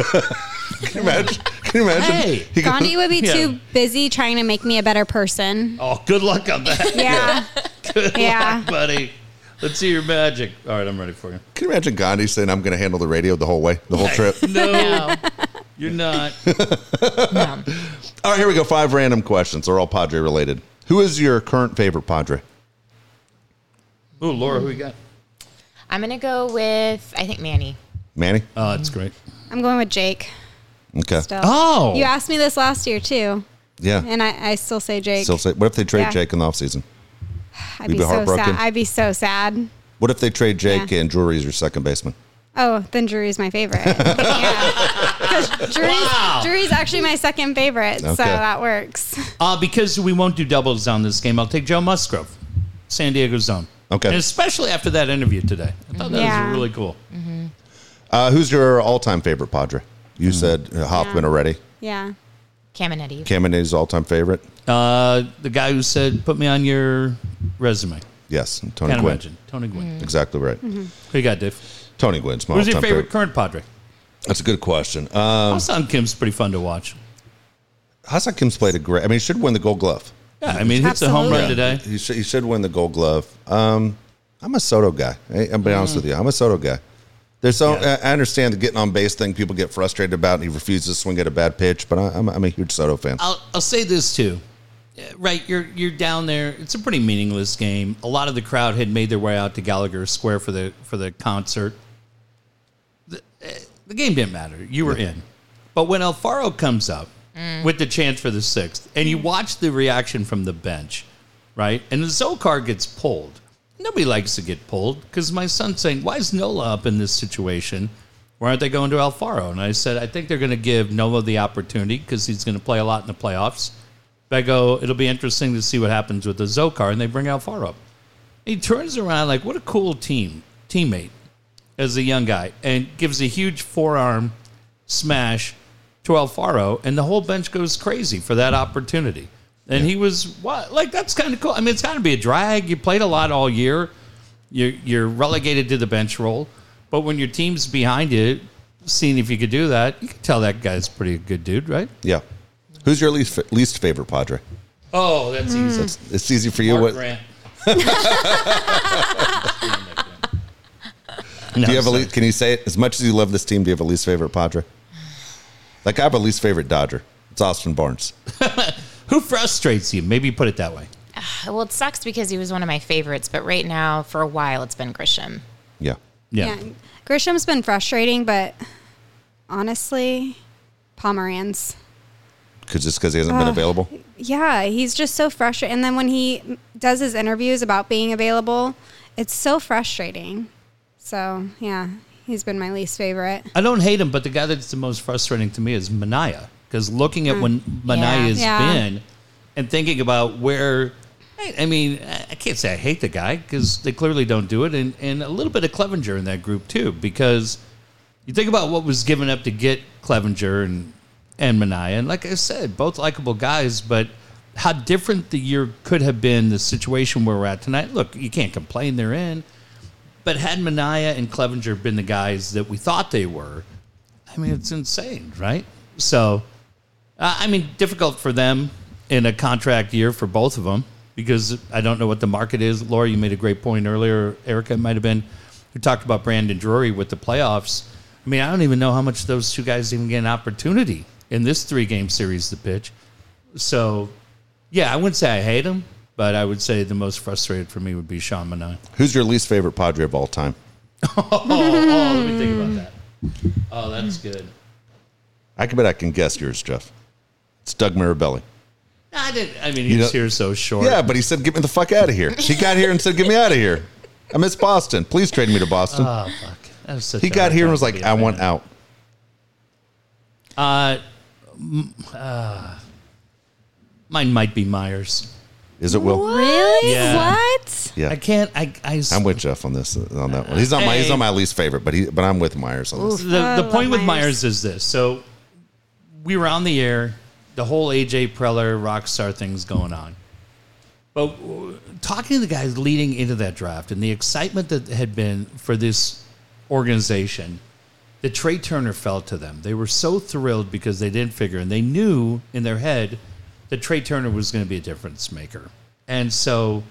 Can you imagine? Can you imagine? Hey. He goes- Gandhi would be Yeah. too busy trying to make me a better person. Oh, good luck on that. Yeah. <laughs> Good Yeah. luck, buddy. Let's see your magic. All right, I'm ready for you. Can you imagine Gandhi saying, I'm going to handle the radio the whole way, the whole trip? No, No. You're not. <laughs> no. All right, here we go. Five random questions. They're all Padre related. Who is your current favorite Padre? Ooh, Laura, who you got? I'm gonna go with I think Manny. Manny? Oh, that's great. I'm going with Jake Okay. still. Oh. You asked me this last year too, Yeah. and I, I still say Jake. Still say, what if they trade Yeah. Jake in the offseason? <sighs> I'd you'd be, be so heartbroken? sad. I'd be so sad. What if they trade Jake Yeah. and Drury's your second baseman? Oh, then Drury's my favorite. <laughs> yeah. Because Drury's, Wow. Drury's actually my second favorite, so that works. Uh, because we won't do doubles on this game, I'll take Joe Musgrove, San Diego Zone. Okay. And especially after that interview today. I thought that Yeah. was really cool. Uh, who's your all-time favorite Padre? You said uh, Hoffman Yeah. already. Yeah. Caminiti. Caminiti's all-time favorite? Uh, the guy who said, put me on your resume. Yes. Tony Can't Gwynn. imagine. Tony Gwynn. Exactly right. Who you got, Dave? Tony Gwynn's my Who's your all-time favorite current Padre? That's a good question. Um, Ha-Seong Kim's pretty fun to watch. Ha-Seong Kim's played a great. I mean, he should win the Gold Glove. Yeah, I mean, he hits a home run Absolutely. today. He should, he should win the Gold Glove. Um, I'm a Soto guy. I, I'll be honest with you. I'm a Soto guy. There's so Yeah. I I understand the getting on base thing. People get frustrated about. And he refuses to swing at a bad pitch, but I, I'm, I'm a huge Soto fan. I'll, I'll say this too. Right, you're you're down there. It's a pretty meaningless game. A lot of the crowd had made their way out to Gallagher Square for the for the concert. The, game didn't matter. You were in. But when Alfaro comes up mm. with the chance for the sixth, and you watch the reaction from the bench, right? And Azocar gets pulled. Nobody likes to get pulled because my son's saying, "Why is Nola up in this situation? Why aren't they going to Alfaro?" And I said, "I think they're going to give Nola the opportunity because he's going to play a lot in the playoffs." But I go, "It'll be interesting to see what happens with Azocar," and they bring Alfaro up. He turns around like, "What a cool team teammate!" As a young guy, and gives a huge forearm smash to Alfaro, and the whole bench goes crazy for that opportunity. And he was what like that's kind of cool. I mean, it's got to be a drag. You played a lot all year. You're you're relegated to the bench role, but when your team's behind you, seeing if you could do that, you can tell that guy's pretty good dude, right? yeah. Who's your least least favorite Padre? Oh, that's easy. It's, it's easy for you. Mark What, Grant. <laughs> <laughs> do you have a least, Can you say it? As much as you love this team, do you have a least favorite Padre? Like I have a least favorite Dodger. It's Austin Barnes. <laughs> Who frustrates you? Maybe put it that way. Uh, well, it sucks because he was one of my favorites, but right now, for a while, it's been Grisham. Yeah. Yeah. Yeah. Grisham's been frustrating, but honestly, Pomeranz. Cause just because he hasn't been available. Yeah, he's just so frustrated. And then when he does his interviews about being available, it's so frustrating. So, yeah, he's been my least favorite. I don't hate him, but the guy that's the most frustrating to me is Manaea. Because looking at hmm. when Manaea has Yeah. been and thinking about where, I I mean, I can't say I hate the guy because they clearly don't do it. And, and a little bit of Clevenger in that group, too. Because you think about what was given up to get Clevenger and, and Manaea. And like I said, both likable guys, but how different the year could have been, the situation where we're at tonight. Look, you can't complain they're in. But had Manaea and Clevenger been the guys that we thought they were, I mean, it's insane, right? So, uh, I mean, difficult for them in a contract year for both of them because I don't know what the market is. Laura, you made a great point earlier. Erica might have been who talked about Brandon Drury with the playoffs. I mean, I don't even know how much those two guys even get an opportunity in this three game series to pitch. So, yeah, I wouldn't say I hate him, but I would say the most frustrated for me would be Sean Manaea. Who's your least favorite Padre of all time? <laughs> Oh, oh, let me think about that. Oh, that's good. I can bet I can guess yours, Jeff. It's Doug Mirabelli. I didn't. I mean, You he was know- here so short. Yeah, but he said, "Get me the fuck out of here." He got here and said, "Get me out of here." I miss Boston. Please trade me to Boston. Oh fuck. That was such he a got hard here and time was to like, a "I want out." Uh, m- uh, mine might be Myers. Is it Wil? Really? Yeah. What? Yeah, I can't. I. I I'm with Jeff on this on that one. He's not my he's Hey. not my least favorite, but he but I'm with Myers on this. the, the point with Myers. Myers is this. So we were on the air, the whole AJ Preller rockstar thing's going on. But talking to the guys leading into that draft and the excitement that had been for this organization, that Trea Turner felt to them. They were so thrilled because they didn't figure, and they knew in their head that Trea Turner was going to be a difference maker. And so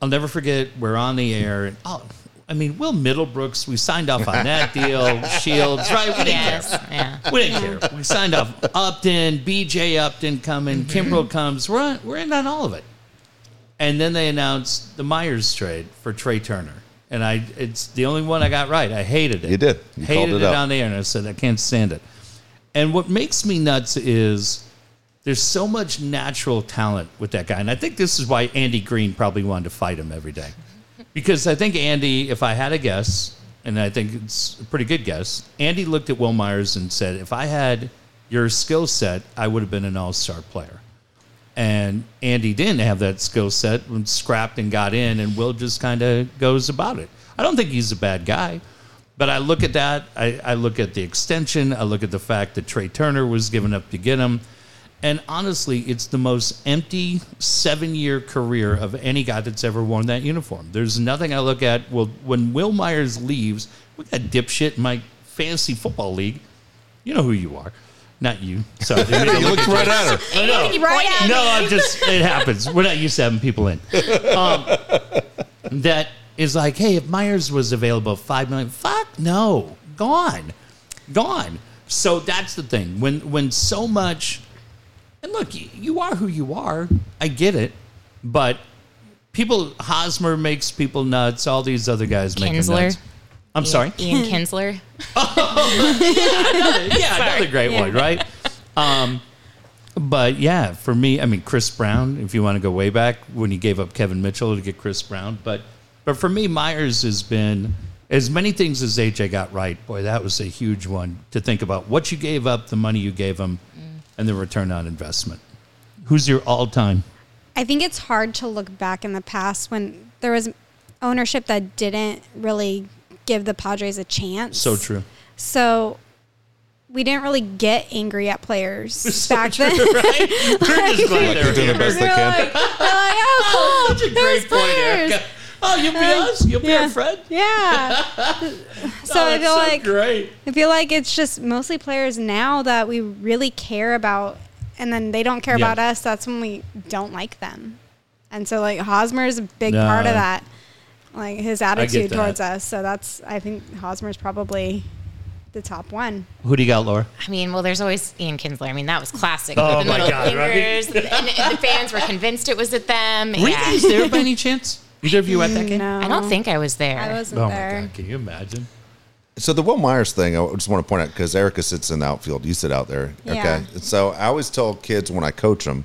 I'll never forget, we're on the air, and oh, I mean, Will Middlebrooks, we signed off on that <laughs> deal, Shields, right? We didn't Yes, care. yeah. We didn't care. We signed off Upton, BJ Upton coming, mm-hmm. Kimbrel comes. We're on, we're in on all of it. And then they announced the Myers trade for Trea Turner. And I it's the only one I got right. I hated it. You did. You hated called it, it out. on the air and I said I can't stand it. And what makes me nuts is there's so much natural talent with that guy. And I think this is why Andy Green probably wanted to fight him every day. Because I think Andy, if I had a guess, and I think it's a pretty good guess, Andy looked at Wil Myers and said, if I had your skill set, I would have been an all star player. And Andy didn't have that skill set and scrapped and got in, and Wil just kind of goes about it. I don't think he's a bad guy, but I look at that. I, I look at the extension. I look at the fact that Trea Turner was given up to get him. And honestly, it's the most empty seven year career of any guy that's ever worn that uniform. There's nothing I look at. Well, when Wil Myers leaves, we got dipshit in my fantasy football league. You know who you are. Not you. Sorry. I didn't mean to <laughs> You look looked right at her. <laughs> I know. Right at No, I'm just it happens. We're not used to having people in. <laughs> Um, that is like, hey, if Myers was available, five million, fuck no, gone, gone. So that's the thing. When when so much, and look, you, are who you are. I get it, but people, Hosmer makes people nuts. All these other guys make them Kinsler. nuts. I'm sorry. Ian Kinsler. another, <laughs> yeah, another great one, right? Um, but yeah, for me, I mean, Chris Brown. If you want to go way back, when he gave up Kevin Mitchell to get Chris Brown, but but for me, Myers has been as many things as AJ got right. Boy, that was a huge one to think about. What you gave up, the money you gave him, and the return on investment. Who's your all-time? I think it's hard to look back in the past when there was ownership that didn't really give the Padres a chance. So true. So we didn't really get angry at players <laughs> So back true, then. right? We're just <laughs> glad They're doing the best they can. like, they're like, oh, cool. <laughs> Such a there's great point, players. Erica. Oh, you'll be um, us. You'll be our friend. Yeah. <laughs> so Oh, I feel so like great. I feel like it's just mostly players now that we really care about, and then they don't care Yeah. about us. That's when we don't like them, and so like Hosmer is a big No. part of that, like his attitude towards us. So that's I think Hosmer's probably the top one. Who do you got, Laura? I mean, well, there's always Ian Kinsler. I mean, that was classic. Oh the my little God, right? and, and the fans were convinced it was at them. Were you Yeah. guys there by any chance? <laughs> Either of you at that <laughs> game? No, I don't think I was there. I wasn't Oh my god! Can you imagine? So the Wil Myers thing, I just want to point out because Erica sits in the outfield, you sit out there. Yeah. Okay. So I always tell kids when I coach them,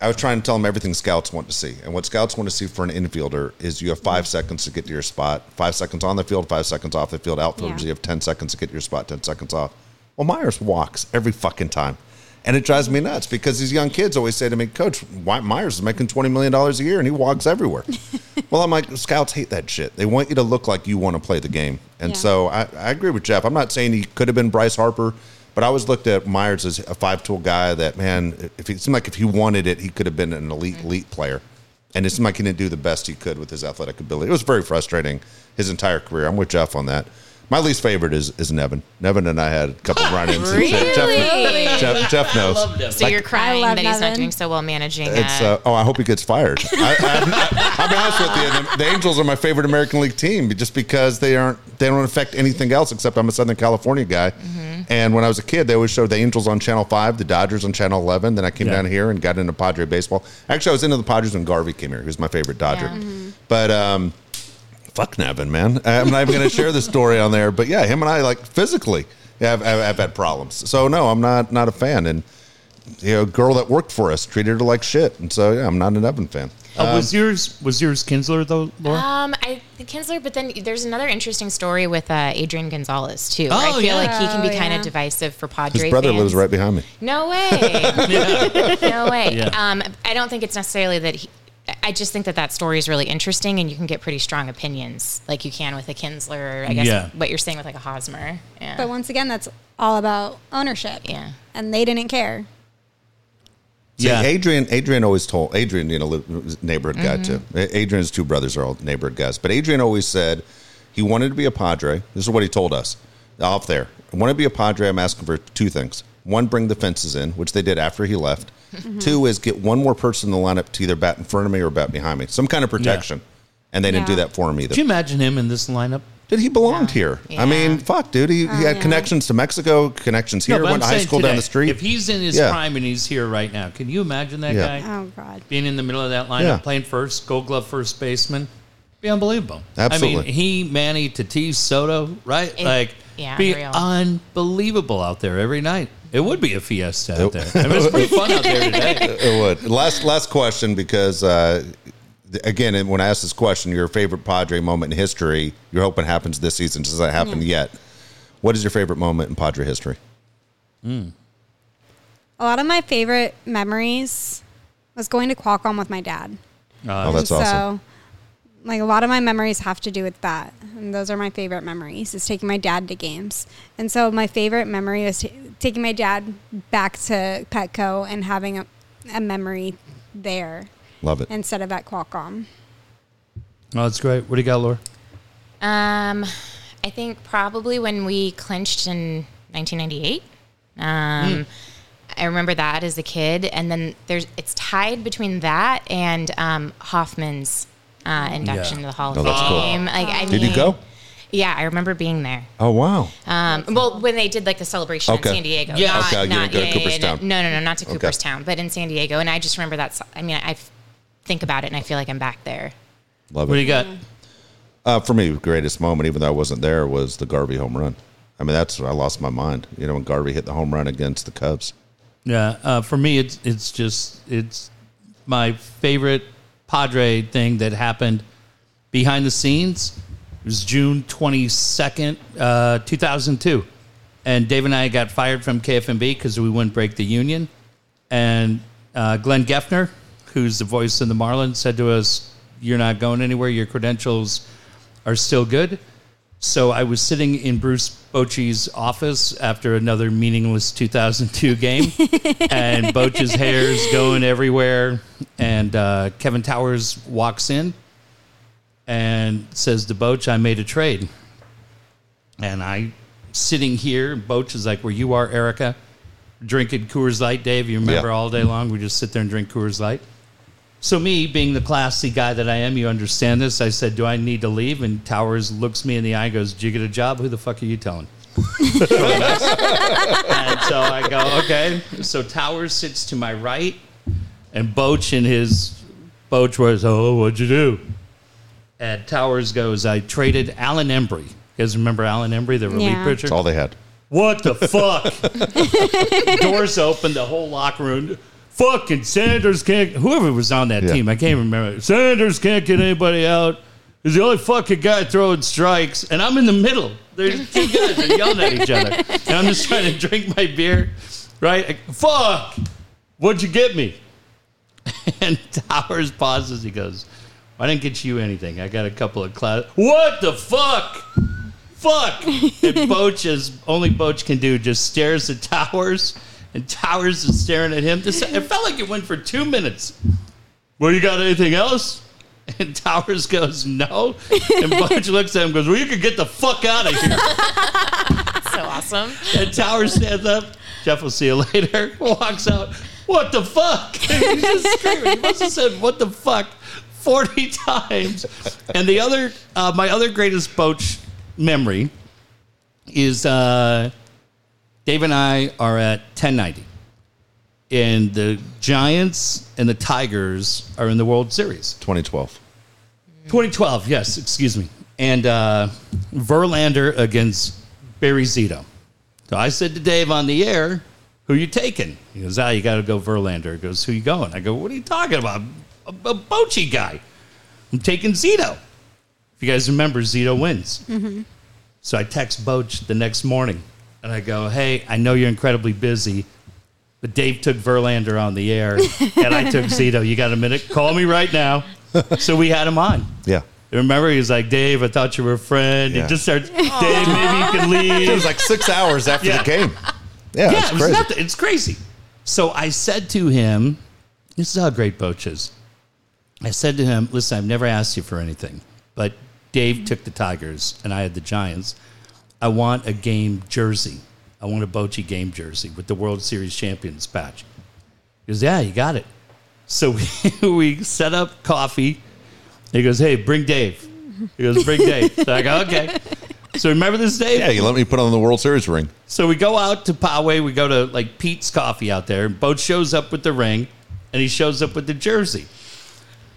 I was trying to tell them everything scouts want to see, and what scouts want to see for an infielder is you have five seconds to get to your spot, five seconds on the field, five seconds off the field. Outfielders, Yeah. you have ten seconds to get to your spot, ten seconds off. Well, Myers walks every fucking time. And it drives me nuts because these young kids always say to me, Coach, why Myers is making $20 million a year and he walks everywhere. <laughs> well, I'm like, scouts hate that shit. They want you to look like you want to play the game. And Yeah. so I, I agree with Jeff. I'm not saying he could have been Bryce Harper, but I always looked at Myers as a five tool guy that, man, if he it seemed like if he wanted it, he could have been an elite, mm-hmm. elite player. And it seemed like he didn't do the best he could with his athletic ability. It was very frustrating his entire career. I'm with Jeff on that. My least favorite is, is Nevin. Nevin and I had a couple <laughs> of run-ins. and Jeff- Really? Jeff, Jeff knows. love Nevin. So you're crying love that he's not doing so well managing. It's uh, oh, I hope he gets fired. <laughs> I, I, I'll be honest with you. The, the Angels are my favorite American League team, just because they aren't they don't affect anything else except I'm a Southern California guy. Mm-hmm. And when I was a kid, they always showed the Angels on Channel Five, the Dodgers on Channel Eleven. Then I came Yeah. down here and got into Padre baseball. Actually, I was into the Padres when Garvey came here. He was my favorite Dodger. Yeah. Mhm. But um, fuck Nevin, man. I'm not even going to share the story on there. But yeah, him and I like physically have, have, have had problems. So no, I'm not not a fan. And you know, a girl that worked for us treated her like shit. And so yeah, I'm not a Nevin fan. Uh, was yours was yours Kinsler though, Laura? Um, I Kinsler, but then there's another interesting story with uh, Adrian Gonzalez too. where Oh, I feel yeah. like he can be Oh, kind yeah. of divisive for Padre His brother fans. lives right behind me. No way. <laughs> <laughs> no way. Yeah. Um, I don't think it's necessarily that he. I just think that that story is really interesting, and you can get pretty strong opinions, like you can with a Kinsler. I guess Yeah. what you're saying with like a Hosmer. Yeah. But once again, that's all about ownership. Yeah. And they didn't care. See, Yeah. Adrian. Adrian always told Adrian, you know, li- neighborhood guy Mm-hmm. too. Adrian's two brothers are all neighborhood guys, but Adrian always said he wanted to be a Padre. This is what he told us off there. I want to be a Padre. I'm asking for two things. One, bring the fences in, which they did after he left. Mm-hmm. Two is get one more person in the lineup to either bat in front of me or bat behind me, some kind of protection. And they didn't do that for him either. Could you imagine him in this lineup? Dude, he belonged Yeah. here. I mean, fuck, dude. He, he had yeah. connections to Mexico, connections here, but went to high saying school down the street. If he's in his Yeah. prime and he's here right now, can you imagine that Yeah. guy Oh God. being in the middle of that lineup, Yeah. playing first, Gold Glove first baseman? Be unbelievable. Absolutely. I mean, he, Manny, Tatis, Soto, right? It- like, yeah, be unreal. unbelievable out there every night. It would be a fiesta out there. I mean, it's pretty fun out there today. <laughs> It would. Last last question because uh, again, when I asked this question, your favorite Padre moment in history, you're hoping happens this season. Does that happen yet? What is your favorite moment in Padre history? A lot of my favorite memories was going to Qualcomm with my dad. Uh, Oh, that's And awesome. Like a lot of my memories have to do with that, and those are my favorite memories. Is taking my dad to games, and so my favorite memory was t- taking my dad back to Petco and having a, a memory there Love it. instead of at Qualcomm. oh, that's great. What do you got, Laura? Um, I think probably when we clinched in 1998. Um, I remember that as a kid, and then there's it's tied between that and um, Hoffman's uh, induction Yeah. to the Hall of Oh, that's cool. Fame. Like, I Did you go? Yeah, I remember being there. Oh wow. Um, well, when they did like the celebration Okay. in San Diego. Yeah. not, Okay, you not, didn't go to yeah, yeah, yeah, Cooperstown. No, no, no, not to Okay. Cooperstown, but in San Diego. And I just remember that. I mean, I f- think about it and I feel like I'm back there. Love it. What do it. you got? Uh, for me, the greatest moment, even though I wasn't there, was the Garvey home run. I mean, that's I lost my mind. You know, when Garvey hit the home run against the Cubs. Yeah, uh, for me, it's it's just it's my favorite Padre thing that happened behind the scenes. It was June twenty second, uh, two thousand two, and Dave and I got fired from KFMB because we wouldn't break the union, and uh, Glenn Geffner, who's the voice of the Marlins, said to us, "You're not going anywhere. Your credentials are still good." So I was sitting in Bruce Bochy's office after another meaningless 2002 <laughs> game, and Bochy's hair's going everywhere. And uh, Kevin Towers walks in and says to Boch, "I made a trade." And I, sitting here, Boch is like, "Where you are, Erica." Drinking Coors Light, Dave. You remember Yeah. all day long? We just sit there and drink Coors Light. So me, being the classy guy that I am, you understand this. I said, "Do I need to leave?" And Towers looks me in the eye, and goes, "Did you get a job? Who the fuck are you telling?" <laughs> and so I go, "Okay." So Towers sits to my right, and Boch in his Boch was, "Oh, what'd you do?" And Towers goes, "I traded Alan Embree." You guys remember Alan Embree, the relief Yeah. pitcher? That's all they had. What the fuck? <laughs> Doors open, the whole locker room. Fucking Sanders can't. Whoever was on that Yeah. team, I can't remember. Sanders can't get anybody out. He's the only fucking guy throwing strikes, and I'm in the middle. There's two guys are yelling at each other, and I'm just trying to drink my beer. Right? Like, fuck! What'd you get me? <laughs> And Towers pauses. He goes, "I didn't get you anything. I got a couple of class. What the fuck? Fuck!" And <laughs> Boch, as only Boch can do, just stares at Towers, and Towers is staring at him. This, it felt like it went for two minutes. Well, you got anything else? And Towers goes, "No." And Boch looks at him, and goes, "Well, you can get the fuck out of here." <laughs> So awesome. And Towers stands up. Jeff will see you later. <laughs> Walks out. What the fuck? <laughs> He's just screaming. He must have said "What the fuck" forty times. And the other, uh, my other greatest Boch memory is uh, Dave and I are at 1090, and the Giants and the Tigers are in the World Series. 2012. 2012, yes, excuse me. And uh, Verlander against Barry Zito. So I said to Dave on the air, who you taking? He goes, ah, you got to go Verlander. He goes, who you going? I go, what are you talking about? A, a Bochy guy. I'm taking Zito. If you guys remember, Zito wins. So I text Boch the next morning, and I go, hey, I know you're incredibly busy, but Dave took Verlander on the air, and I took <laughs> Zito. You got a minute? Call me right now. So we had him on. Yeah. Remember, he was like, Dave, I thought you were a friend. Yeah. He just starts, <laughs> oh. Dave, maybe you can leave. <laughs> It was like six hours after Yeah. the game. Yeah, yeah, it's it was crazy. nothing. It's crazy. So I said to him, this is how great Boch is. I said to him, listen, I've never asked you for anything, but Dave took the Tigers and I had the Giants. I want a game jersey. I want a Bochy game jersey with the World Series champions patch. He goes, yeah, you got it. So we, <laughs> we set up coffee. He goes, hey, bring Dave. He goes, bring Dave. So I go, okay. So remember this, Dave? Yeah, you let me put on the World Series ring. So we go out to Poway. We go to like Peet's Coffee out there. Boch shows up with the ring, and he shows up with the jersey.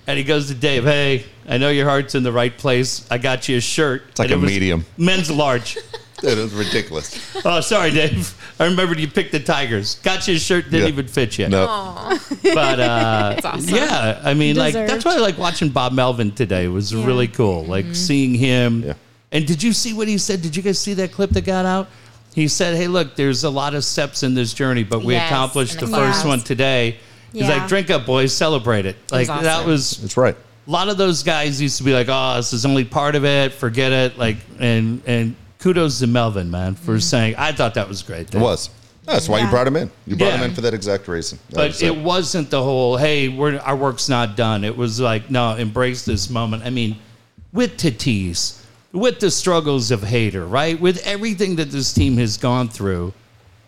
And he goes to Dave, "Hey, I know your heart's in the right place. I got you a shirt. It's like a medium. men's large." Dude, it was ridiculous. oh, sorry, Dave. I remembered you picked the Tigers. Got you a shirt. Didn't Yeah. even fit you. No. <laughs> But uh, <laughs> awesome. yeah, I mean, like that's why I like watching Bob Melvin today. It was really cool. Like seeing him. Yeah. And did you see what he said? Did you guys see that clip that got out? He said, "Hey, look, there's a lot of steps in this journey, but we Yes, accomplished the the first one today." He's Yeah. like, "Drink up, boys, celebrate it." Like was that awesome. was That's right. a lot of those guys used to be like, "Oh, this is only part of it. Forget it." Like, and and kudos to Melvin, man, for mm-hmm. saying. I thought that was great. It was. That's why you Yeah. brought him in. You brought Yeah. him in for that exact reason. That But was it wasn't the whole, hey, we're, our work's not done. It was like, no, embrace this moment. I mean, with Tatis, with the struggles of Hader, right? With everything that this team has gone through,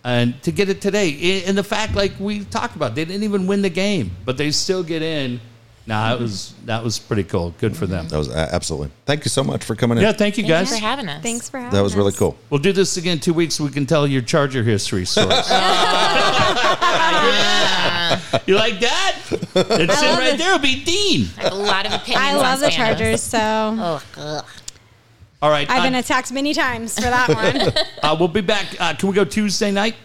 and to get it today, i- and the fact, like we talked about, they didn't even win the game, but they still get in Nah, that was that was pretty cool. Good for them. That was uh, absolutely. Thank you so much for coming in. Yeah, thank you Thanks guys. for having us. Thanks for having us. that was really cool. We'll do this again in two weeks. So we can tell your Charger history stories. <laughs> <laughs> you like that? <laughs> It's sitting right it. there. It'll be Dean. I have a lot of opinions. I on love the Spanish. Chargers, so Oh, ugh. All right. I've uh, been attacked many times for that one. <laughs> uh, we'll be back. Uh, can we go Tuesday night?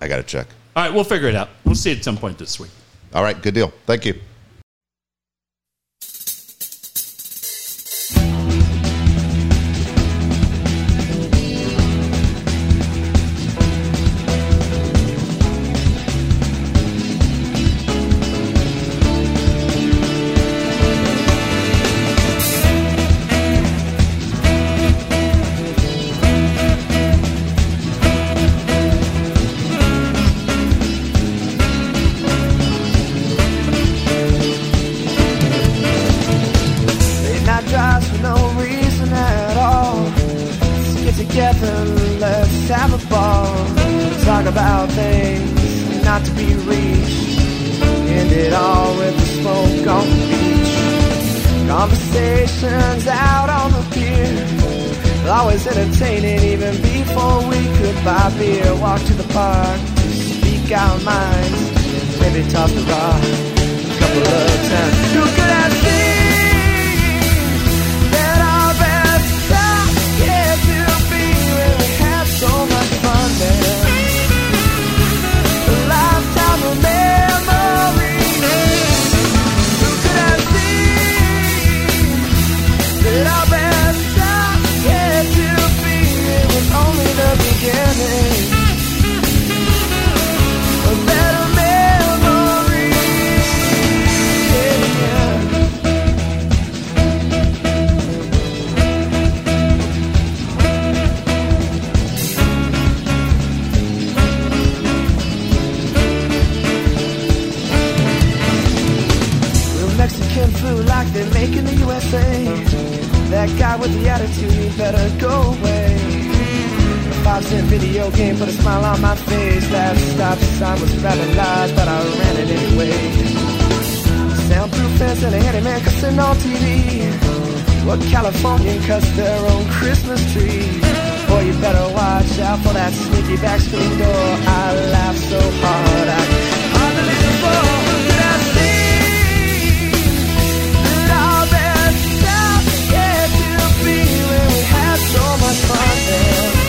I got to check. All right, we'll figure it out. We'll see at some point this week. All right, good deal. Thank you. constant video game put a smile on my face. That stop sign was rather large, but I ran it anyway. Soundproof fence and a handyman cussing on TV. What Californian cuss their own Christmas tree? Boy, you better watch out for that sneaky back screen door. I laughed so hard I hardly I get to be when we had so much fun.